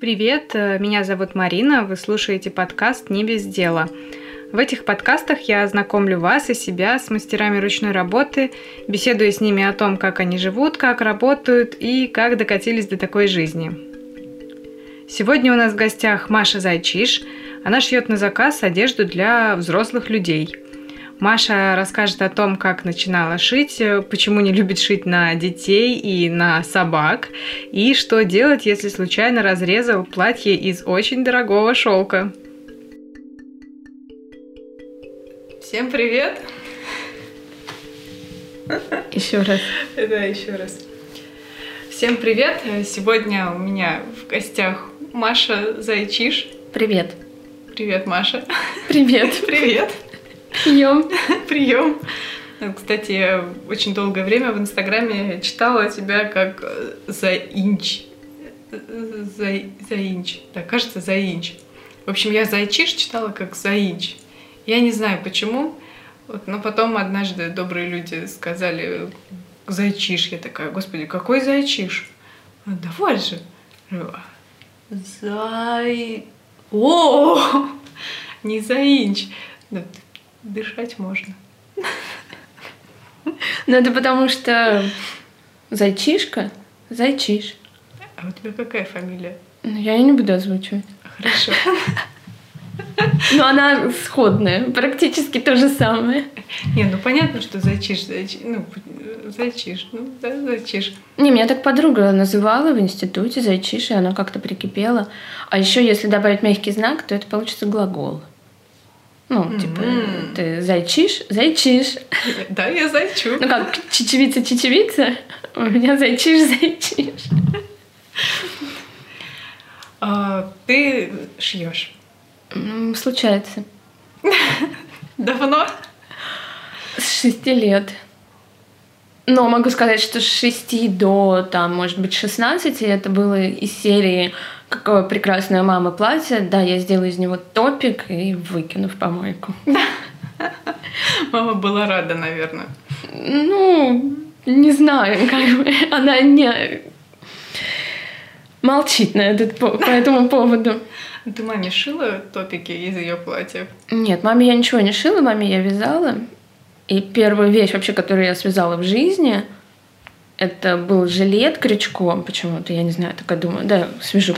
Привет, э, меня зовут Марина, вы слушаете подкаст «Не без дела». В этих подкастах я знакомлю вас и себя с мастерами ручной работы, беседую с ними о том, как они живут, как работают и как докатились до такой жизни. Сегодня у нас в гостях Маша Зайчиш. Она шьет на заказ одежду для взрослых людей – Маша расскажет о том, как начинала шить, почему не любит шить на детей и на собак, и что делать, если случайно разрезал платье из очень дорогого шелка. Всем привет! Еще раз. Да, еще раз. Всем привет! Сегодня у меня в гостях Маша Зайчиш. Привет. Привет, Маша. Привет. Привет. Прием. Прием. Кстати, я очень долгое время в Инстаграме читала тебя как э, за инч. За, за инч. Да, кажется, за инч. В общем, я зайчиш читала как за инч. Я не знаю почему, вот, но потом однажды добрые люди сказали зайчиш. Я такая, господи, какой зайчиш? Да вот же. Зай... О, не заинч. Ну, дышать можно. Ну, это потому что зайчишка, зайчиш. А у тебя какая фамилия? Ну, я ее не буду озвучивать. Хорошо. Но она сходная, практически то же самое. Не, ну понятно, что зайчиш, зайчиш, ну, зайчиш, ну, да, зайчиш. Не, меня так подруга называла в институте зайчиш, и она как-то прикипела. А еще, если добавить мягкий знак, то это получится глагол. Ну, mm-hmm. типа, ты зайчишь, зайчишь. Да, я зайчу. Ну как, чечевица, чечевица, у меня зайчишь, зайчишь. А, ты шьешь? Случается. Давно? С шести лет. Но могу сказать, что с шести до, там, может быть, шестнадцати это было из серии какое прекрасное мама платье, да, я сделаю из него топик и выкину в помойку. Мама была рада, наверное. Ну, не знаю, как бы она не молчит на этот, по, по этому поводу. Ты маме шила топики из ее платьев? Нет, маме я ничего не шила, маме я вязала. И первая вещь вообще, которую я связала в жизни, это был жилет крючком почему-то, я не знаю, такая думаю, да, свяжу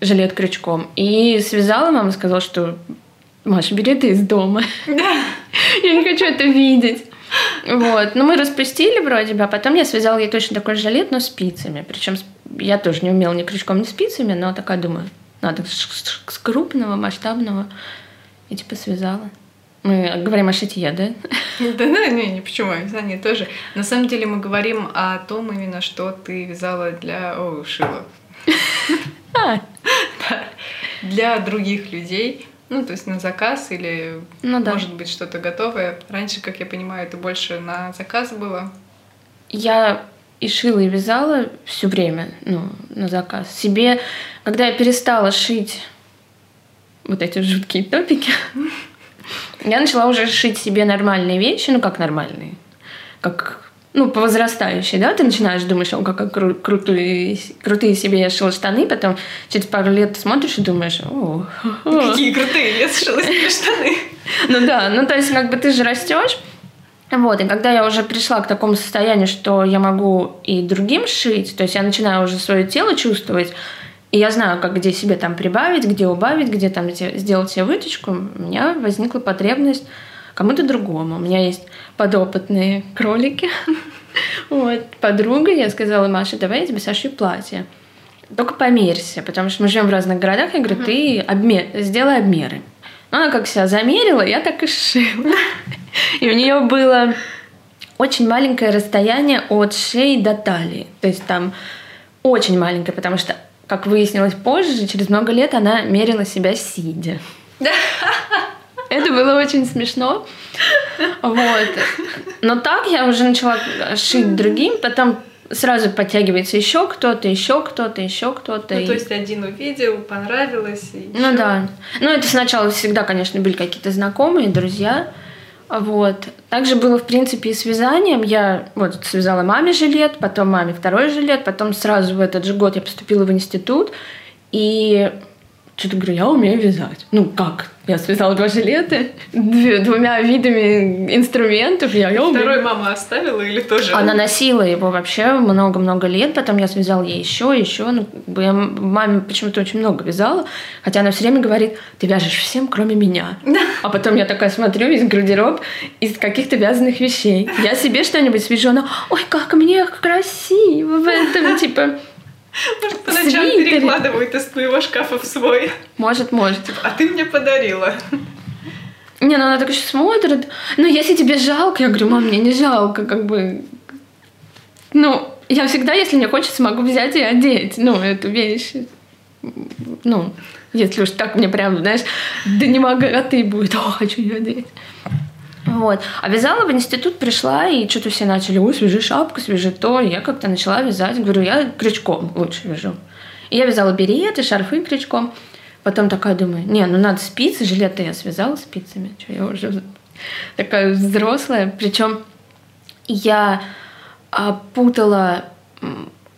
жилет крючком. И связала, мама сказала, что Маша, бери это из дома. Я не хочу это видеть. Вот. Но мы распустили вроде бы, а потом я связала ей точно такой жилет, но спицами. Причем я тоже не умела ни крючком, ни спицами, но такая думаю, надо с крупного, масштабного. И типа связала. Мы говорим о шитье, да? Да, ну, не, не, почему, вязание тоже. На самом деле мы говорим о том именно, что ты вязала для... О, шила. Для других людей, ну, то есть на заказ или, ну, да. может быть, что-то готовое. Раньше, как я понимаю, это больше на заказ было. Я и шила, и вязала все время, ну, на заказ. Себе, когда я перестала шить вот эти жуткие топики, я начала уже шить себе нормальные вещи, ну, как нормальные, как ну, по возрастающей, да, ты начинаешь думать, о, как кру- крутые, крутые себе я шила штаны, потом через пару лет смотришь и думаешь, о, о. какие крутые я сшила себе штаны. Ну да, ну то есть как бы ты же растешь, вот, и когда я уже пришла к такому состоянию, что я могу и другим шить, то есть я начинаю уже свое тело чувствовать, и я знаю, как где себе там прибавить, где убавить, где там сделать себе выточку, у меня возникла потребность кому-то другому. У меня есть подопытные кролики. Вот, подруга, я сказала, Маша, давай я тебе сошью платье. Только померься, потому что мы живем в разных городах. Я говорю, ты обмер... сделай обмеры. Ну, она как себя замерила, я так и сшила. И у нее было очень маленькое расстояние от шеи до талии. То есть там очень маленькое, потому что, как выяснилось позже, через много лет она мерила себя сидя. Это было очень смешно. Вот. Но так я уже начала шить другим, потом сразу подтягивается еще кто-то, еще кто-то, еще кто-то. Ну, и... то есть один увидел, понравилось. И ну да. Ну, это сначала всегда, конечно, были какие-то знакомые, друзья. Вот. Также было, в принципе, и с вязанием. Я вот связала маме жилет, потом маме второй жилет, потом сразу в этот же год я поступила в институт. И что-то говорю, я умею вязать. Ну как? Я связала два жилета двумя видами инструментов. Я, я. Второй мама оставила или тоже? Она носила его вообще много-много лет. Потом я связала ей еще, еще. Ну, я маме почему-то очень много вязала. Хотя она все время говорит, ты вяжешь всем, кроме меня. А потом я такая смотрю, весь гардероб из каких-то вязаных вещей. Я себе что-нибудь свяжу, она, ой, как мне красиво в этом, типа... Может, по ночам перекладывают из твоего шкафа в свой. Может, может. А ты мне подарила. Не, ну она так еще смотрит. Ну, если тебе жалко, я говорю, мам, мне не жалко, как бы... Ну, я всегда, если мне хочется, могу взять и одеть, ну, эту вещь. Ну, если уж так мне прям, знаешь, да не могу, а ты будет, о, хочу ее одеть. Вот. А вязала в институт, пришла, и что-то все начали, ой, свяжи шапку, свяжи то. И я как-то начала вязать. Говорю, я крючком лучше вяжу. И я вязала береты, шарфы крючком. Потом такая думаю, не, ну надо спицы, жилеты я связала спицами. Что я уже такая взрослая. Причем я а, путала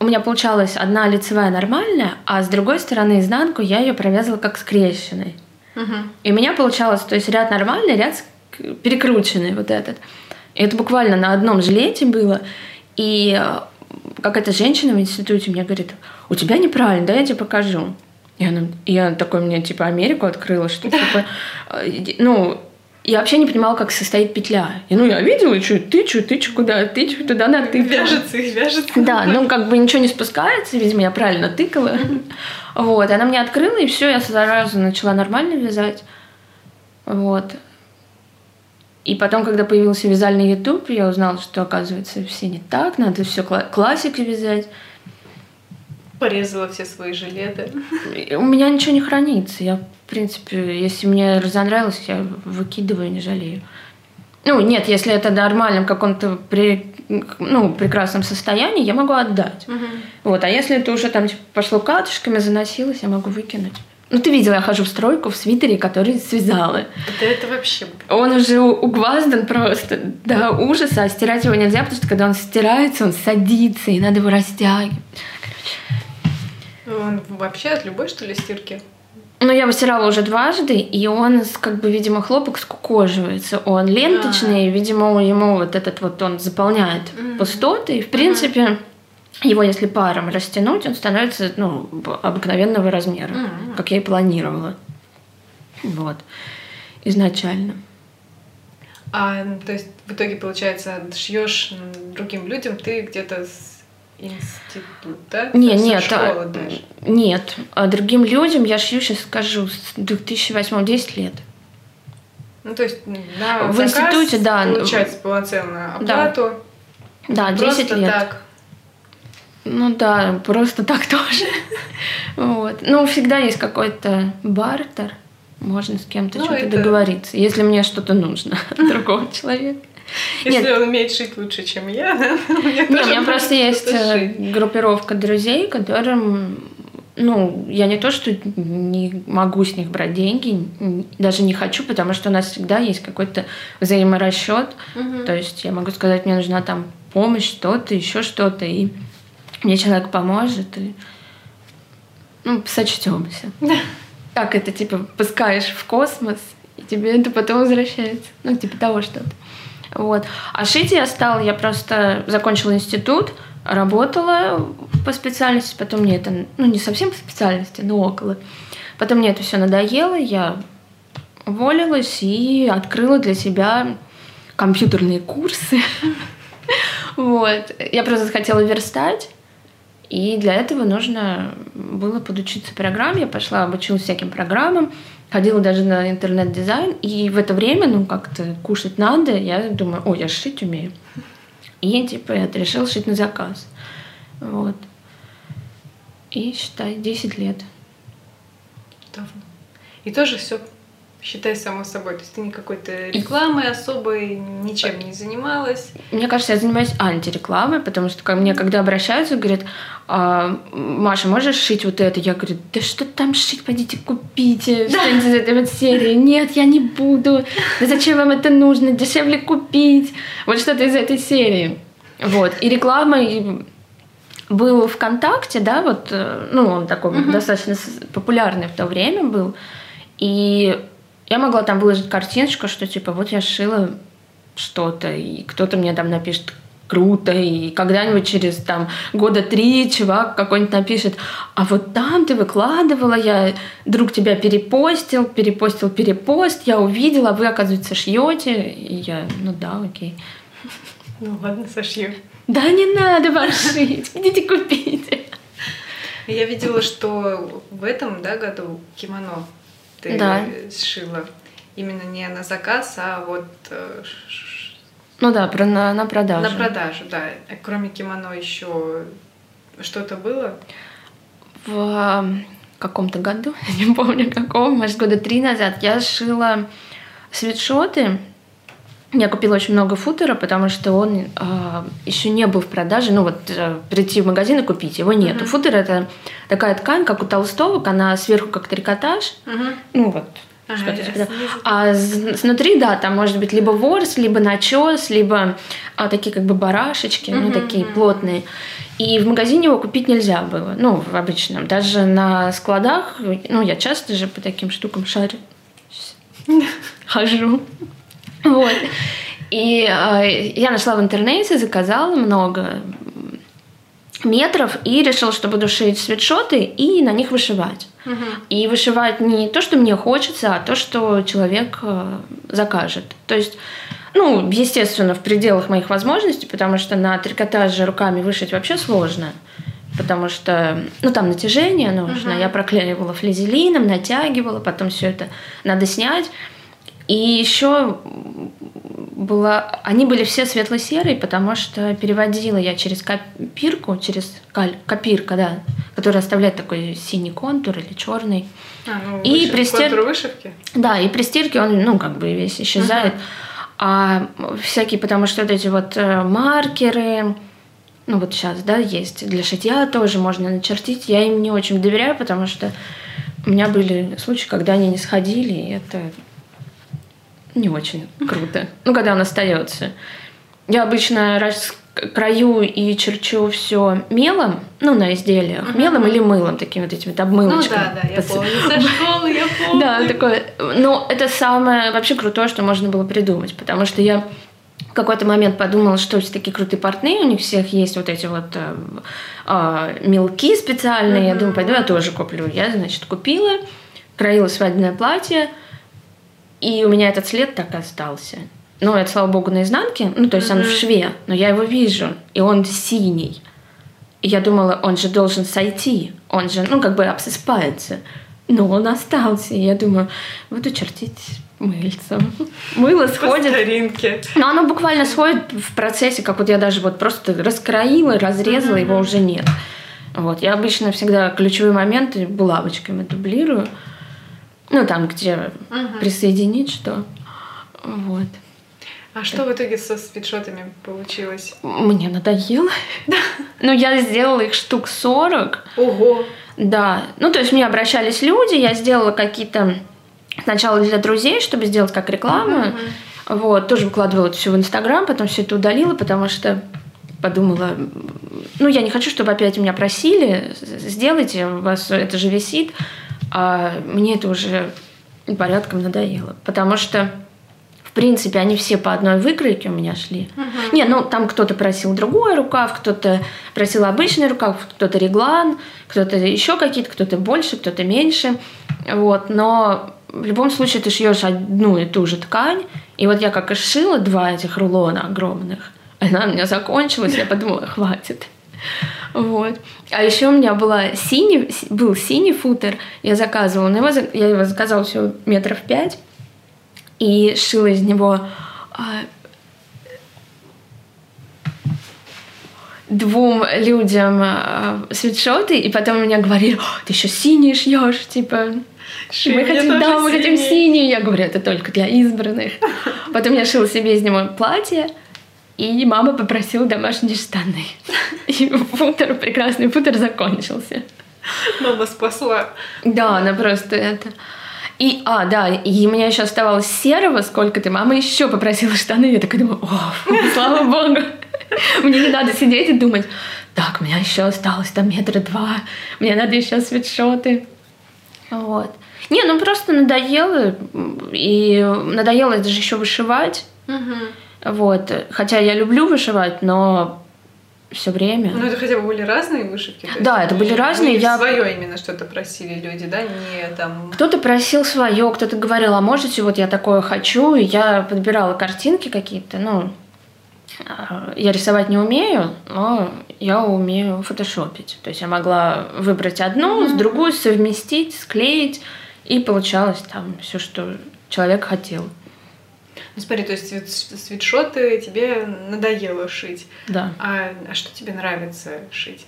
у меня получалась одна лицевая нормальная, а с другой стороны изнанку я ее провязывала как скрещенной. Угу. И у меня получалось, то есть ряд нормальный, ряд перекрученный вот этот. И это буквально на одном жилете было. И э, какая-то женщина в институте мне говорит, у тебя неправильно, да, я тебе покажу. И она, и я такой мне, типа, Америку открыла, что, типа, э, ну, я вообще не понимала, как состоит петля. И ну, я видела, что тычу, тычу куда, тычу туда, да, ты Вяжется вяжется. Да, ну, как бы ничего не спускается, видимо, я правильно тыкала. Вот, она мне открыла, и все, я сразу начала нормально вязать. Вот. И потом, когда появился вязальный YouTube, я узнала, что, оказывается, все не так, надо все классикой вязать. Порезала все свои жилеты. У меня ничего не хранится. Я, в принципе, если мне разонравилось, я выкидываю, не жалею. Ну, нет, если это в нормальном каком-то при, ну, прекрасном состоянии, я могу отдать. Угу. Вот, а если это уже там типа, пошло катышками, заносилось, я могу выкинуть. Ну, ты видела, я хожу в стройку в свитере, который связала. Это, это вообще... Он уже угваздан просто до ужаса, а стирать его нельзя, потому что когда он стирается, он садится, и надо его растягивать. Он вообще от любой, что ли, стирки? Ну, я выстирала уже дважды, и он, как бы, видимо, хлопок скукоживается. Он ленточный, а. видимо, ему вот этот вот он заполняет mm-hmm. пустоты. И, в принципе, mm-hmm его, если паром растянуть, он становится ну, обыкновенного размера, mm-hmm. как я и планировала. Вот. Изначально. А, то есть в итоге, получается, шьешь другим людям, ты где-то с института? Не, нет, а, даже. нет. А другим людям я шью, сейчас скажу, с 2008-10 лет. Ну, то есть на в институте, да. Получается полноценную оплату. Да, да 10 лет. Так ну да, просто так тоже. вот. Ну, всегда есть какой-то бартер. Можно с кем-то ну, что-то это... договориться, если мне что-то нужно от другого человека. Если Нет. он умеет шить лучше, чем я, да? Нет, у меня просто есть э, шить. группировка друзей, которым ну, я не то, что не могу с них брать деньги, даже не хочу, потому что у нас всегда есть какой-то взаиморасчет. Угу. То есть я могу сказать, мне нужна там помощь, что-то, еще что-то. И мне человек поможет, и ну, сочтемся. Да. Как это, типа, пускаешь в космос, и тебе это потом возвращается. Ну, типа того что-то. Вот. А шить я стала, я просто закончила институт, работала по специальности, потом мне это, ну, не совсем по специальности, но около. Потом мне это все надоело, я уволилась и открыла для себя компьютерные курсы. Вот. Я просто хотела верстать. И для этого нужно было подучиться программе. Я пошла, обучилась всяким программам, ходила даже на интернет-дизайн. И в это время, ну, как-то кушать надо, я думаю, о, я шить умею. И, типа, я решила шить на заказ. Вот. И, считай, 10 лет. Давно. И тоже все считай само собой. То есть ты никакой-то рекламой особой, ничем не занималась. Мне кажется, я занимаюсь антирекламой, потому что ко мне, когда обращаются, говорят, а, Маша, можешь шить вот это? Я говорю, да что там шить, пойдите купите что-нибудь из этой вот серии. Нет, я не буду. Да зачем вам это нужно? Дешевле купить. Вот что-то из этой серии. Вот. И реклама, и был ВКонтакте, да, вот, э, ну, он такой uh-huh. достаточно популярный в то время был, и я могла там выложить картиночку, что типа вот я шила что-то, и кто-то мне там напишет круто, и когда-нибудь через там года три чувак какой-нибудь напишет, а вот там ты выкладывала, я друг тебя перепостил, перепостил перепост, я увидела, вы, оказывается, шьете, и я, ну да, окей. Ну ладно, сошью. Да не надо вам шить, идите купите. Я видела, что в этом да, году кимоно ты да. сшила. Именно не на заказ, а вот э, ну да, про, на, на продажу. На продажу, да. Кроме кимоно еще что-то было? В каком-то году, не помню каком, может, года три назад, я шила свитшоты. Я купила очень много футера, потому что он э, еще не был в продаже. Ну вот э, прийти в магазин и купить его нету. Uh-huh. Футер это такая ткань, как у толстовок, она сверху как трикотаж. Uh-huh. Ну вот Ага, а снутри, да, там может быть либо ворс, либо начес, либо а, такие как бы барашечки, угу, ну такие плотные. И в магазине его купить нельзя было, ну, в обычном. Даже на складах, ну, я часто же по таким штукам шарю. Хожу. Вот. И э, я нашла в интернете, заказала много метров и решила, что буду шить свитшоты и на них вышивать. Угу. И вышивать не то, что мне хочется, а то, что человек э, закажет. То есть, ну, естественно, в пределах моих возможностей, потому что на трикотаже руками вышить вообще сложно. Потому что, ну, там натяжение нужно. Угу. Я проклеивала флизелином, натягивала, потом все это надо снять. И еще была... Они были все светло-серые, потому что переводила я через копирку, через каль... копирка, да, которая оставляет такой синий контур или черный. А, ну, и при стир... вышивки? Да, и при стирке он, ну, как бы весь исчезает. Uh-huh. А всякие, потому что вот эти вот э, маркеры, ну вот сейчас, да, есть для шитья тоже можно начертить. Я им не очень доверяю, потому что у меня были случаи, когда они не сходили, и это не очень круто. Ну, когда он остается. Я обычно раз краю и черчу все мелом, ну, на изделиях, uh-huh. мелом или мылом, такими вот этими обмылочками. Ну да, да, я помню, со школы я помню. Да, такое. Ну, это самое вообще крутое, что можно было придумать, потому что я в какой-то момент подумала, что все такие крутые портные, у них всех есть вот эти вот э, э, мелки специальные. Mm-hmm. Я думаю, пойду я тоже куплю. Я, значит, купила, краила свадебное платье, и у меня этот след так остался. Ну, это, слава богу, на изнанке. Ну, то есть mm-hmm. он в шве, но я его вижу, и он синий. И я думала, он же должен сойти. Он же, ну, как бы обсыпается. Но он остался. И я думаю, буду чертить мыльцем. Мыло сходит. По Но оно буквально сходит в процессе, как вот я даже вот просто раскроила, разрезала, mm-hmm. его уже нет. Вот. Я обычно всегда ключевые моменты булавочками дублирую. Ну, там, где угу. присоединить что. Вот. А что в итоге со свитшотами получилось? Мне надоело. Ну, я сделала их штук 40. Ого! Да. Ну, то есть мне обращались люди, я сделала какие-то сначала для друзей, чтобы сделать как рекламу. Uh-huh. Вот, тоже выкладывала это все в Инстаграм, потом все это удалила, потому что подумала, ну, я не хочу, чтобы опять меня просили, сделайте, у вас это же висит а мне это уже порядком надоело. Потому что, в принципе, они все по одной выкройке у меня шли. Uh-huh. Не, ну там кто-то просил другой рукав, кто-то просил обычный рукав, кто-то реглан, кто-то еще какие-то, кто-то больше, кто-то меньше. Вот, но в любом случае ты шьешь одну и ту же ткань. И вот я как и сшила два этих рулона огромных, она у меня закончилась, я подумала, хватит. Вот. А еще у меня была синий, был синий футер, я заказывала, но его, я его заказала всего метров пять и шила из него а, двум людям а, свитшоты, и потом меня говорили, ты еще синий шьешь, типа, Ши, мы хотим, да, мы хотим синий. Я говорю, это только для избранных. Потом я шила себе из него платье, и мама попросила домашние штаны. И футер, прекрасный футер закончился. Мама спасла. Да, она просто это... И, а, да, и у меня еще оставалось серого сколько-то. Мама еще попросила штаны. Я такая думаю, о, слава богу. Мне не надо сидеть и думать, так, у меня еще осталось там метра два, мне надо еще свитшоты. Вот. Не, ну просто надоело, и надоело даже еще вышивать. Угу. Вот. Хотя я люблю вышивать, но все время. Ну, это хотя бы были разные вышивки? Да, это были разные. Я... Свое именно что-то просили люди, да? Не там... Кто-то просил свое, кто-то говорил, а можете, вот я такое хочу. И я подбирала картинки какие-то, ну, а, я рисовать не умею, но я умею фотошопить. То есть я могла выбрать одну, mm-hmm. с другой совместить, склеить, и получалось там все, что человек хотел. Ну смотри, то есть свитшоты тебе надоело шить. Да. А, а что тебе нравится шить?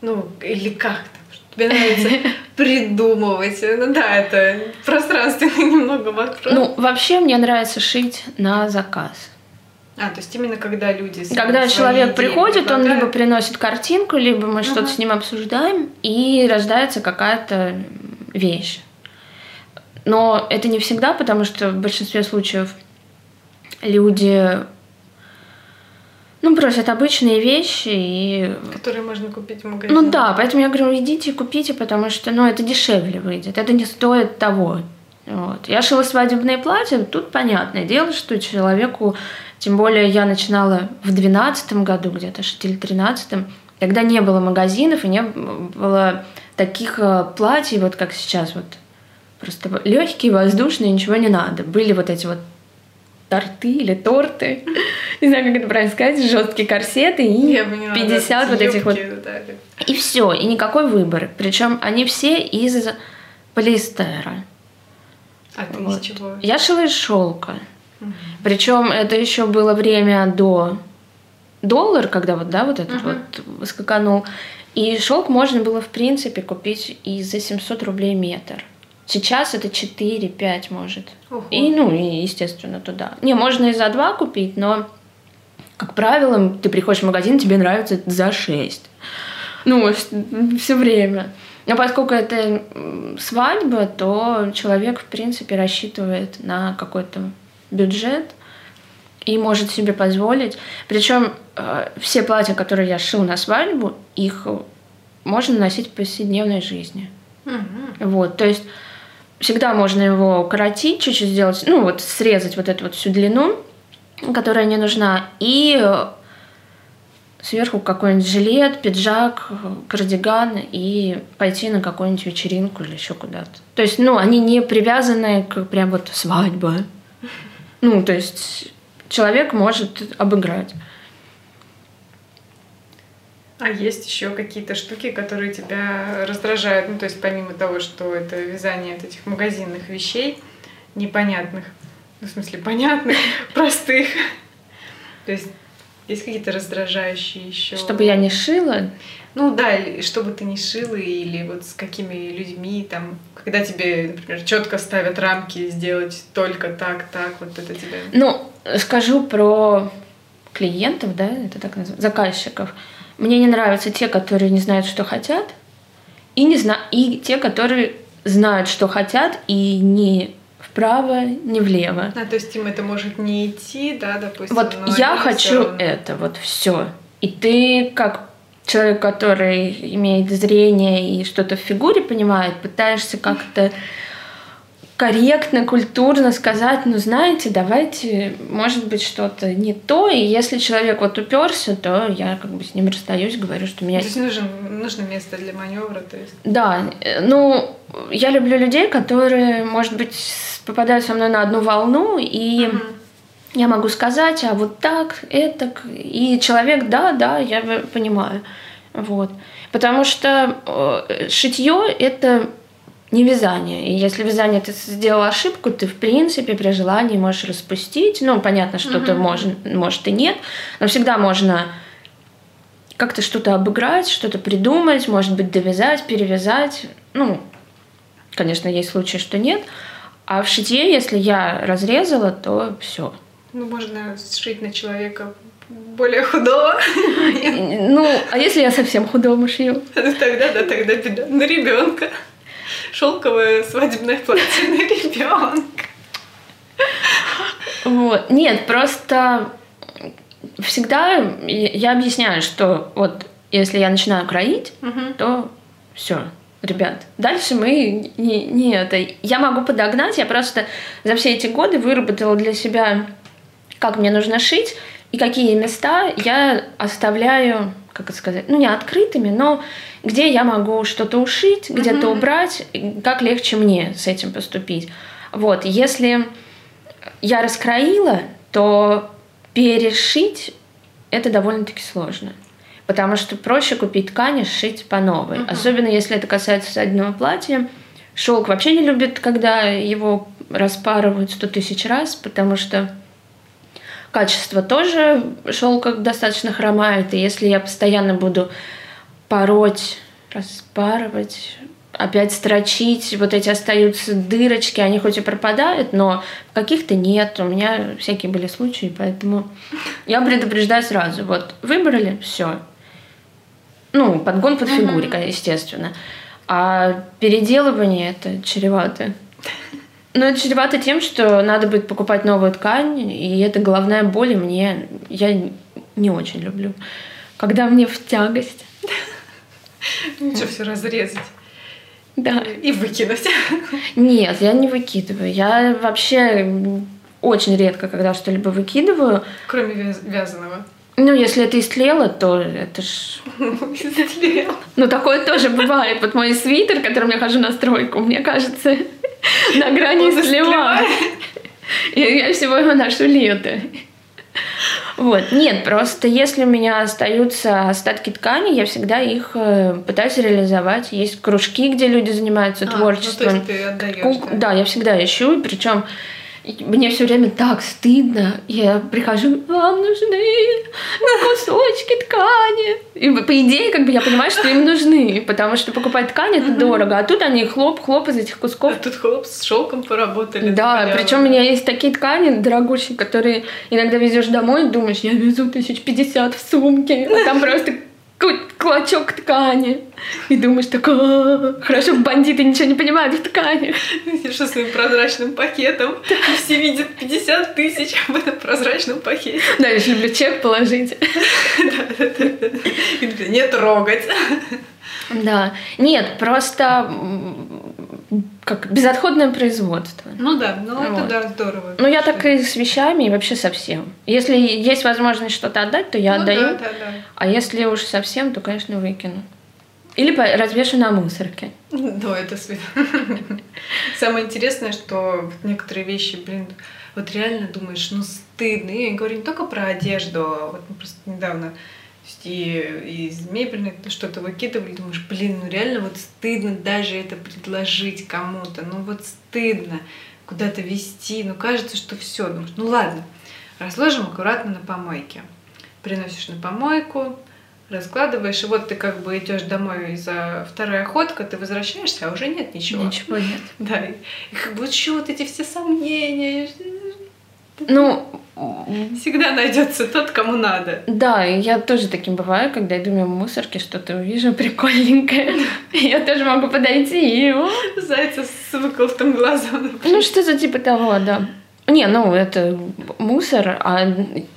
Ну, или как там? Тебе нравится придумывать. Ну да, это пространственный немного вопрос. Ну, вообще мне нравится шить на заказ. А, то есть именно когда люди... Когда человек приходит, он либо приносит картинку, либо мы uh-huh. что-то с ним обсуждаем, и рождается какая-то вещь. Но это не всегда, потому что в большинстве случаев люди ну, просят обычные вещи и... Которые можно купить в магазине. Ну да, поэтому я говорю, идите купите, потому что, ну, это дешевле выйдет, это не стоит того. Вот. Я шила свадебные платья, тут понятное дело, что человеку тем более я начинала в 2012 году где-то, или 13 Тогда не было магазинов и не было таких э, платьев, вот как сейчас, вот просто легкие, воздушные, ничего не надо. Были вот эти вот торты или торты, не знаю, как это правильно сказать, жесткие корсеты и 50 вот этих вот. И все, и никакой выбор. Причем они все из полиэстера. А ты из чего? Я шила из шелка. Причем это еще было время до доллар, когда вот, да, вот этот uh-huh. вот скаканул. И шелк можно было, в принципе, купить и за 700 рублей метр. Сейчас это 4-5 может. Uh-huh. И, ну, и, естественно, туда. Не, можно и за 2 купить, но, как правило, ты приходишь в магазин, тебе нравится за 6. Ну, все время. Но поскольку это свадьба, то человек, в принципе, рассчитывает на какой-то бюджет и может себе позволить. Причем э, все платья, которые я шил на свадьбу, их можно носить в повседневной жизни. Угу. Вот, то есть всегда можно его укоротить, чуть-чуть сделать, ну вот срезать вот эту вот всю длину, которая не нужна, и сверху какой-нибудь жилет, пиджак, кардиган и пойти на какую-нибудь вечеринку или еще куда-то. То есть, ну, они не привязаны к прям вот свадьба. Ну, то есть человек может обыграть. А есть еще какие-то штуки, которые тебя раздражают? Ну, то есть помимо того, что это вязание от этих магазинных вещей непонятных, ну, в смысле понятных, простых. То есть есть какие-то раздражающие еще? Чтобы я не шила? Ну да, чтобы ты не шила, или вот с какими людьми, там, когда тебе, например, четко ставят рамки сделать только так, так, вот это тебе. Ну, скажу про клиентов, да, это так называется, заказчиков. Мне не нравятся те, которые не знают, что хотят, и, не зна... и те, которые знают, что хотят, и не вправо, не влево. А, то есть им это может не идти, да, допустим. Вот я хочу это, вот все. И ты как человек, который имеет зрение и что-то в фигуре понимает, пытаешься как-то корректно, культурно сказать, ну знаете, давайте, может быть, что-то не то, и если человек вот уперся, то я как бы с ним расстаюсь, говорю, что меня... То есть нужен, нужно место для маневра, то есть... Да, ну, я люблю людей, которые, может быть, попадают со мной на одну волну, и uh-huh. я могу сказать, а вот так, это, и человек, да, да, я понимаю, вот, потому что э, шитье это не вязание. И если вязание ты сделал ошибку, ты в принципе при желании можешь распустить. Ну, понятно, что-то uh-huh. может, может и нет, но всегда можно как-то что-то обыграть, что-то придумать, может быть, довязать, перевязать. Ну, конечно, есть случаи, что нет. А в шитье, если я разрезала, то все. Ну, можно сшить на человека более худого. Ну, а если я совсем худому шью? Тогда, да, тогда беда. На ребенка. Шелковое свадебное платье на ребенка. Вот. Нет, просто всегда я объясняю, что вот если я начинаю кроить, Мгм. то все, ребят, дальше мы не, не это. Я могу подогнать, я просто за все эти годы выработала для себя, как мне нужно шить и какие места я оставляю, как это сказать, ну не открытыми, но где я могу что-то ушить, где-то Мгм. убрать, как легче мне с этим поступить. Вот, если я раскроила, то перешить это довольно-таки сложно. Потому что проще купить ткань и сшить по новой. Мгм. Особенно если это касается свадебного платья. Шелк вообще не любит, когда его распарывают сто тысяч раз, потому что качество тоже шелка достаточно хромает. И если я постоянно буду пороть, распарывать, опять строчить, вот эти остаются дырочки, они хоть и пропадают, но каких-то нет. У меня всякие были случаи, поэтому я предупреждаю сразу. Вот выбрали, все. Ну, подгон под фигурика, естественно. А переделывание это чревато. Ну, это чревато тем, что надо будет покупать новую ткань, и это головная боль, и мне я не очень люблю. Когда мне в тягость. Лучше все разрезать Да. и выкинуть. Нет, я не выкидываю. Я вообще очень редко, когда что-либо выкидываю. Кроме вяз- вязаного. Ну, если это истлело, то это ж... Истлел. Ну, такое тоже бывает. Вот мой свитер, которым я хожу на стройку, мне кажется, на грани слива. Я, всего его ношу лето. Вот. Нет, просто если у меня остаются остатки ткани, я всегда их э, пытаюсь реализовать. Есть кружки, где люди занимаются А, ну, творчеством. то есть ты отдаешь, Ку- да? Да, я всегда ищу, причем мне все время так стыдно. Я прихожу, вам нужны кусочки ткани. И по идее, как бы я понимаю, что им нужны, потому что покупать ткань это дорого, а тут они хлоп-хлоп из этих кусков А тут хлоп с шелком поработали. да, причем у меня есть такие ткани дорогущие, которые иногда везешь домой, думаешь, я везу тысяч пятьдесят в сумке, а там просто клочок ткани. И думаешь, так, «А, хорошо, бандиты ничего не понимают в ткани. Что своим прозрачным пакетом. И все видят 50 тысяч в этом прозрачном пакете. Да, я же люблю чек положить. Не трогать. Да. Нет, просто как безотходное производство. Ну да, ну это Вот. да, здорово. Ну, я так и с вещами, и вообще со всем. Если есть возможность что-то отдать, то я Ну отдаю. Да, да, да. А если уж совсем, то, конечно, выкину. Или развешу на мусорке. Ну, это. Самое интересное, что некоторые вещи, блин, вот реально думаешь, ну стыдно. И я говорю не только про одежду, а вот мы просто недавно есть и из мебельной что-то выкидывали, думаешь, блин, ну реально вот стыдно даже это предложить кому-то, ну вот стыдно куда-то вести, ну кажется, что все, думаешь, ну ладно, разложим аккуратно на помойке, приносишь на помойку, раскладываешь, и вот ты как бы идешь домой за вторая охотка, ты возвращаешься, а уже нет ничего. Ничего нет. Да, и, и как бы еще вот эти все сомнения, Ну, всегда найдется тот, кому надо. да, и я тоже таким бываю, когда иду мимо мусорки, что-то увижу прикольненькое. Я тоже могу подойти и... «О, Зайца с выколотым глазом. Ну, что-то типа того, да. Не, ну, это мусор, а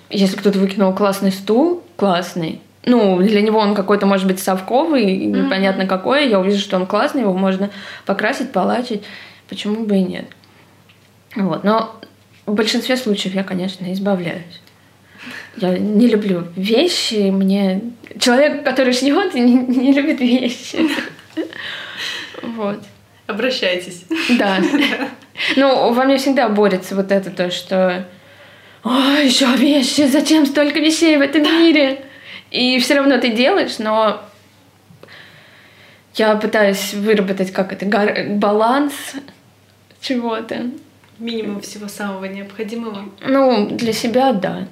если кто-то выкинул классный стул, классный, ну, для него он какой-то, может быть, совковый, непонятно какой, я увижу, что он классный, его можно покрасить, полачить, почему бы и нет. Вот, но в большинстве случаев я, конечно, избавляюсь. Я не люблю вещи, мне... Человек, который шьет, не, не любит вещи. Вот. Обращайтесь. Да. Ну, во мне всегда борется вот это то, что Ой, еще вещи, зачем столько вещей в этом мире? И все равно ты делаешь, но я пытаюсь выработать как это баланс чего-то. Минимум всего самого необходимого. Ну, для себя, да.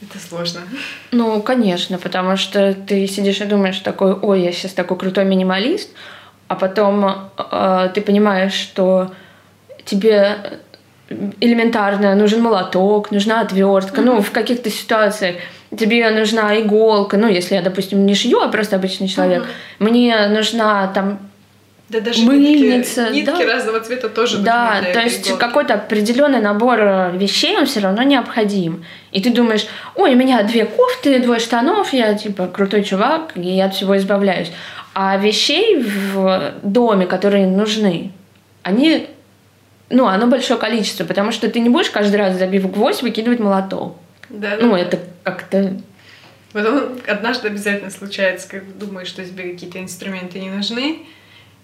Это сложно. Ну, конечно, потому что ты сидишь и думаешь такой, ой, я сейчас такой крутой минималист, а потом э, ты понимаешь, что тебе элементарно нужен молоток, нужна отвертка, ну, в каких-то ситуациях тебе нужна иголка, ну, если я, допустим, не шью, а просто обычный человек, мне нужна там Да даже мыльница, нитки, нитки да. разного цвета тоже Да, то есть иголки. какой-то определенный набор э, вещей, он все равно необходим. И ты думаешь, ой, у меня две кофты, двое штанов, я типа крутой чувак, и я от всего избавляюсь. А вещей в доме, которые нужны, они, ну, оно большое количество, потому что ты не будешь каждый раз, забив гвоздь, выкидывать молоток. Да, Ну, да. это как-то... Потом однажды обязательно случается, когда думаешь, что тебе какие-то инструменты не нужны.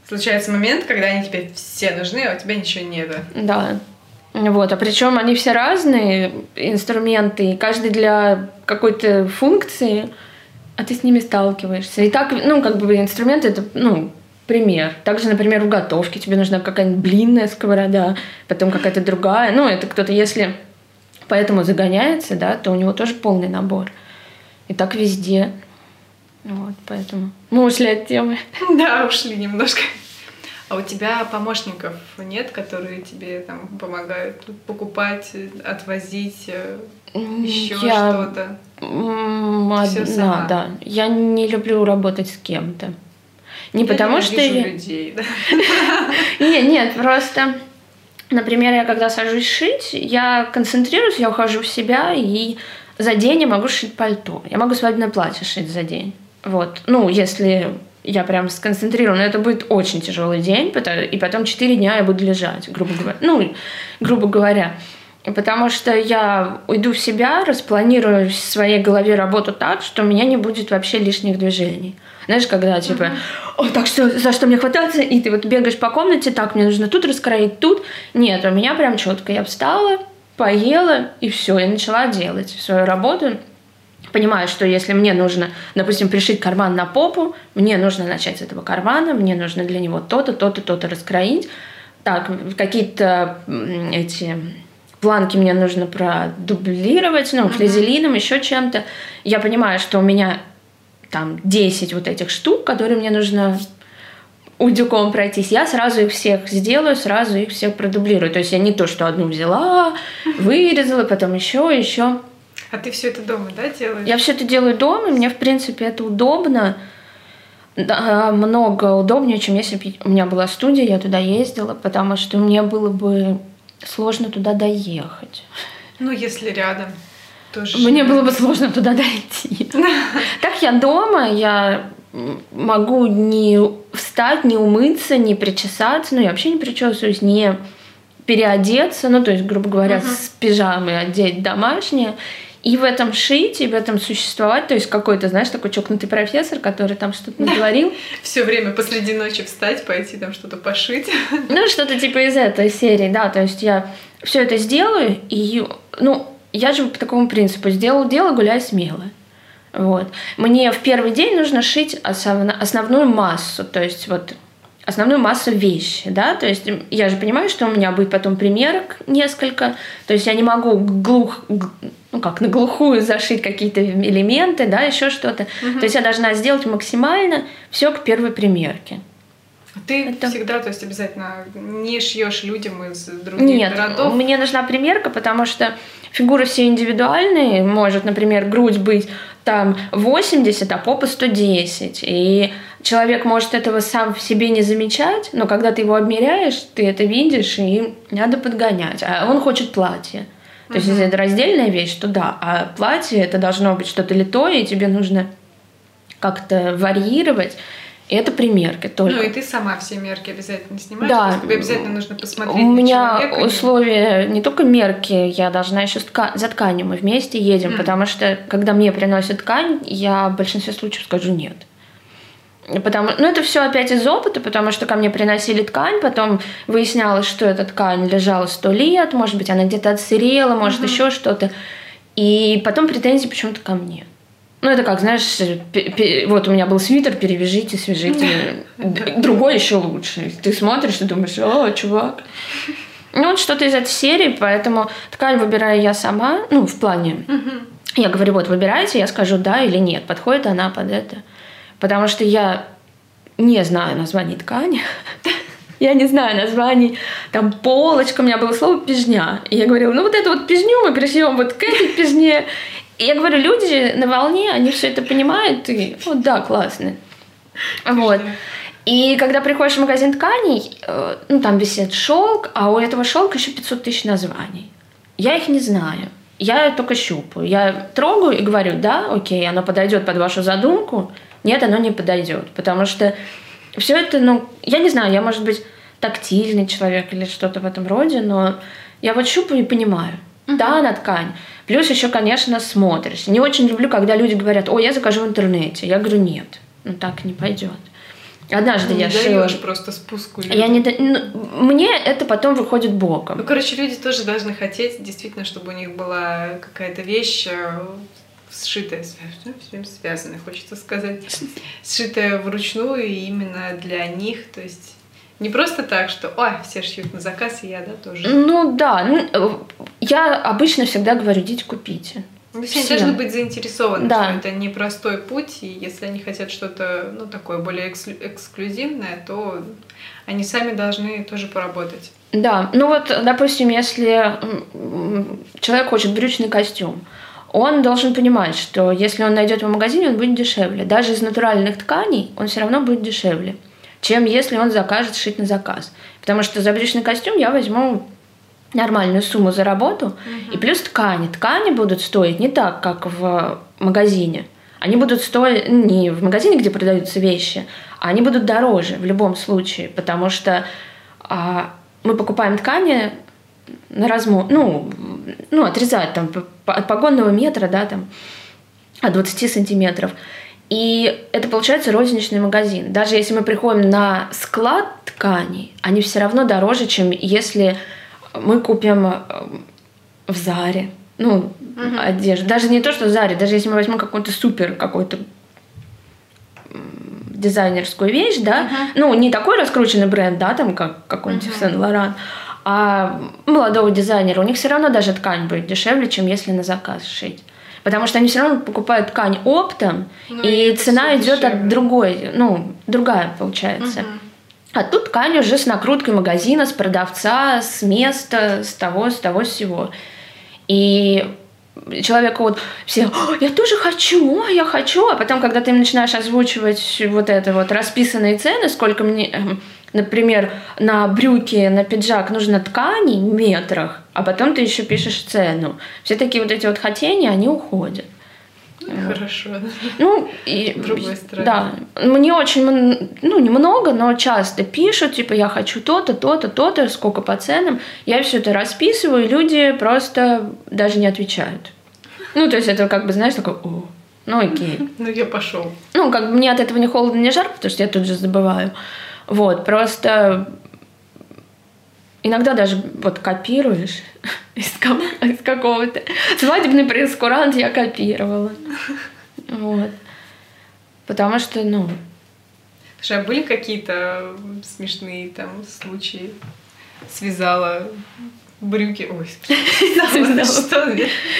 Случается момент, когда они тебе все нужны, а у тебя ничего нету. Да. Вот, а причем они все разные инструменты, и каждый для какой-то функции, а ты с ними сталкиваешься. И так, ну, как бы инструменты это, ну, пример. Также, например, в готовке тебе нужна какая-нибудь блинная сковорода, потом какая-то другая. Ну, это кто-то, если поэтому загоняется, да, то у него тоже полный набор. И так везде. Вот, поэтому мы ушли от темы. Да, ушли немножко. А у тебя помощников нет, которые тебе там помогают покупать, отвозить, еще Я что-то? Одна, да. Я не люблю работать с кем-то. Не потому Я что... ненавижу я- людей, да. Нет, нет, просто... Например, я когда сажусь шить, я концентрируюсь, я ухожу в себя, и за день я могу шить пальто. Я могу свадебное платье шить за день. Вот. Ну, если я прям сконцентрирована, это будет очень тяжелый день, и потом 4 дня я буду лежать, грубо говоря. Ну, грубо говоря. Потому что я уйду в себя, распланирую в своей голове работу так, что у меня не будет вообще лишних движений. Знаешь, когда типа, о, так что, за что мне хвататься? И ты вот бегаешь по комнате, так, мне нужно тут раскроить, тут. Нет, у меня прям четко. Я встала, поела, и все, я начала делать свою работу. Понимаю, что если мне нужно, допустим, пришить карман на попу, мне нужно начать с этого кармана, мне нужно для него то-то, то-то, то-то раскроить. Так, какие-то эти планки мне нужно продублировать, ну, флизелином, еще чем-то. Я понимаю, что у меня там 10 вот этих штук, которые мне нужно утюком пройтись, я сразу их всех сделаю, сразу их всех продублирую. То есть я не то, что одну взяла, вырезала, потом еще, еще. А ты все это дома, да, делаешь? Я все это делаю дома, и мне, в принципе, это удобно. Да, много удобнее, чем если бы у меня была студия, я туда ездила, потому что мне было бы сложно туда доехать. Ну, если рядом. Тоже Мне было бы сложно туда дойти. Так я дома, я могу не встать, не умыться, не причесаться, ну я вообще не причесываюсь, не переодеться, ну то есть, грубо говоря, с пижамы одеть домашнее, и в этом шить, и в этом существовать, то есть какой-то, знаешь, такой чокнутый профессор, который там что-то натворил. Все время посреди ночи встать, пойти там что-то пошить. Ну, что-то типа из этой серии, да. То есть я все это сделаю, и, ну, я живу по такому принципу. Сделал дело, гуляй смело. Вот. Мне в первый день нужно шить основную массу, то есть вот основную массу вещи, да, то есть я же понимаю, что у меня будет потом примерок несколько, то есть я не могу глух, ну как, на глухую зашить какие-то элементы, да, еще что-то. То есть я должна сделать максимально все к первой примерке. Ты Это- всегда, то есть обязательно не шьешь людям из других Нет, городов. мне нужна примерка, потому что фигуры все индивидуальные. Может, например, грудь быть там 80, а попа 110. И человек может этого сам в себе не замечать, но когда ты его обмеряешь, ты это видишь, и надо подгонять. А он хочет платье. То есть, если это раздельная вещь, то да. А платье это должно быть что-то литое, и тебе нужно как-то варьировать. И это примерка только. Ну и ты сама все мерки обязательно снимаешь. Да. тебе обязательно нужно посмотреть У меня человека. условия не только мерки, я должна еще ска- за тканью мы вместе едем, Мгм. потому что когда мне приносят ткань, я в большинстве случаев скажу нет. Потому, ну, это все опять из опыта, потому что ко мне приносили ткань, потом выяснялось, что эта ткань лежала сто лет, может быть, она где-то отсырела, может, еще что-то. И потом претензии почему-то ко мне. Ну, это как, знаешь, вот у меня был свитер, перевяжите, свяжите. Другой еще лучше. Ты смотришь и думаешь, о, чувак. Ну, вот что-то из этой серии, поэтому ткань выбираю я сама, ну, в плане. Я говорю, вот, выбирайте, я скажу да или нет, подходит она под это. Потому что я не знаю названий ткани. Я не знаю названий. Там полочка, у меня было слово пижня. И я говорила, ну вот эту вот пижню мы пришьем вот к этой пижне. И я говорю, люди на волне, они все это понимают, и вот да, классно. Вот. И когда приходишь в магазин тканей, э, ну там висит шелк, а у этого шелка еще 500 тысяч названий. Я их не знаю. Я только щупаю. Я трогаю и говорю, да, окей, оно подойдет под вашу задумку. Нет, оно не подойдет. Потому что все это, ну, я не знаю, я, может быть, тактильный человек или что-то в этом роде, но я вот щупаю и понимаю. Uh-huh. Да, на ткань. Плюс еще, конечно, смотришь. Не очень люблю, когда люди говорят, о, я закажу в интернете. Я говорю, нет, ну так не пойдет. Однажды не я шила. просто спуску. Я не, ну, мне это потом выходит боком. Ну, короче, люди тоже должны хотеть, действительно, чтобы у них была какая-то вещь э, сшитая, ну, всем связанная, хочется сказать, сшитая вручную и именно для них, то есть не просто так, что, ой, все шьют на заказ, и я, да, тоже. Ну да, ну, э, я обычно всегда говорю, идите купите. Ну, все они должны быть заинтересованы, да. что это непростой путь, и если они хотят что-то, ну, такое более эксклюзивное, то они сами должны тоже поработать. Да, ну вот, допустим, если человек хочет брючный костюм, он должен понимать, что если он найдет в магазине, он будет дешевле. Даже из натуральных тканей он все равно будет дешевле чем если он закажет шить на заказ. Потому что за брючный костюм я возьму нормальную сумму за работу, угу. и плюс ткани. Ткани будут стоить не так, как в магазине. Они будут стоить не в магазине, где продаются вещи, а они будут дороже в любом случае, потому что а, мы покупаем ткани на разму, ну, ну, отрезать там от погонного метра, да, там, от 20 сантиметров. И это получается розничный магазин. Даже если мы приходим на склад тканей, они все равно дороже, чем если мы купим э, в Заре. Ну, угу. одежду. Даже не то, что в Заре, даже если мы возьмем какой-то супер какой-то дизайнерскую вещь, да, uh-huh. ну, не такой раскрученный бренд, да, там, как какой-нибудь uh-huh. Сен-Лоран, а молодого дизайнера, у них все равно даже ткань будет дешевле, чем если на заказ шить. Потому что они все равно покупают ткань оптом, ну, и, и цена идет от другой, ну, другая получается. Угу. А тут ткань уже с накруткой магазина, с продавца, с места, с того, с того всего. И человеку вот все, я тоже хочу, я хочу, а потом, когда ты начинаешь озвучивать вот это вот расписанные цены, сколько мне, эм, например, на брюки, на пиджак нужно ткани в метрах, а потом ты еще пишешь цену. Все такие вот эти вот хотения, они уходят. Хорошо. Ну, и, другой стороны. Да. Мне очень, ну, немного, но часто пишут, типа, я хочу то-то, то-то, то-то, сколько по ценам. Я все это расписываю, и люди просто даже не отвечают. Ну, то есть это как бы, знаешь, такой, о, ну окей. Ну, я пошел. Ну, как бы мне от этого не холодно, не жарко, потому что я тут же забываю. Вот, просто иногда даже вот копируешь из, из какого-то. Свадебный прескурант я копировала. Вот. Потому что, ну... Слушай, а были какие-то смешные там случаи? Связала брюки. Ой, связала, что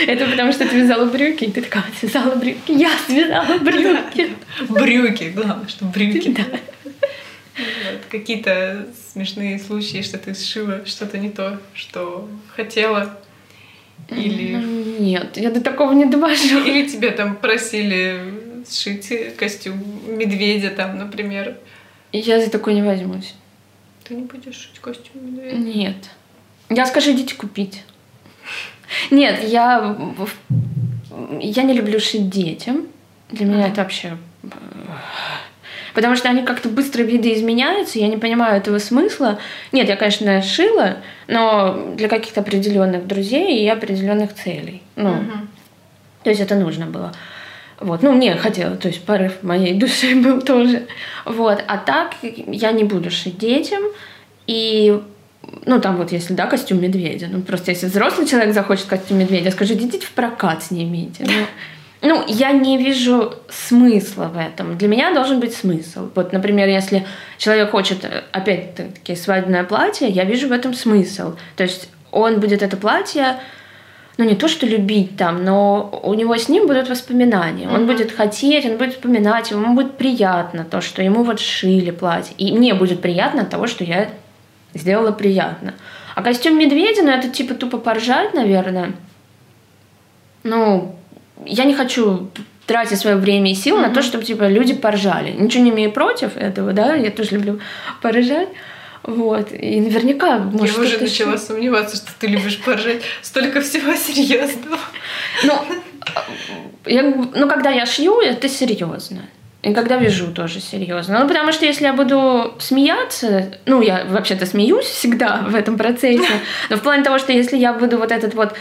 Это потому что ты связала брюки, и ты такая, связала брюки. Я связала брюки. Брюки, главное, что брюки. Да. Вот, какие-то смешные случаи, что ты сшила что-то не то, что хотела. Или... Нет, я до такого не довожу. Или тебе там просили сшить костюм медведя там, например. Я за такое не возьмусь. Ты не будешь шить костюм медведя? Нет. Я скажу, идите купить. Нет, я, я не люблю шить детям. Для меня это вообще потому что они как-то быстро виды изменяются, я не понимаю этого смысла. Нет, я, конечно, шила, но для каких-то определенных друзей и определенных целей. Ну, угу. то есть это нужно было. Вот, ну, мне хотела, то есть порыв моей души был тоже. Вот, а так я не буду шить детям. И, ну, там вот если, да, костюм медведя, ну, просто если взрослый человек захочет костюм медведя, скажи, идите в прокат снимите. Ну, ну, я не вижу смысла в этом. Для меня должен быть смысл. Вот, например, если человек хочет, опять-таки, свадебное платье, я вижу в этом смысл. То есть он будет это платье, ну, не то, что любить там, но у него с ним будут воспоминания. Mm-hmm. Он будет хотеть, он будет вспоминать, ему будет приятно то, что ему вот шили платье. И мне будет приятно от того, что я сделала приятно. А костюм медведя, ну, это типа тупо поржать, наверное. Ну, я не хочу тратя свое время и силы mm-hmm. на то, чтобы типа люди поржали. Ничего не имею против этого, да, я тоже люблю поржать. Вот. И наверняка, может, Я уже начала еще... сомневаться, что ты любишь поржать. Столько всего серьезного. Ну, я, ну, когда я шью, это серьезно. И когда вяжу, тоже серьезно. Ну, потому что если я буду смеяться, ну, я вообще-то смеюсь всегда в этом процессе, но в плане того, что если я буду вот этот вот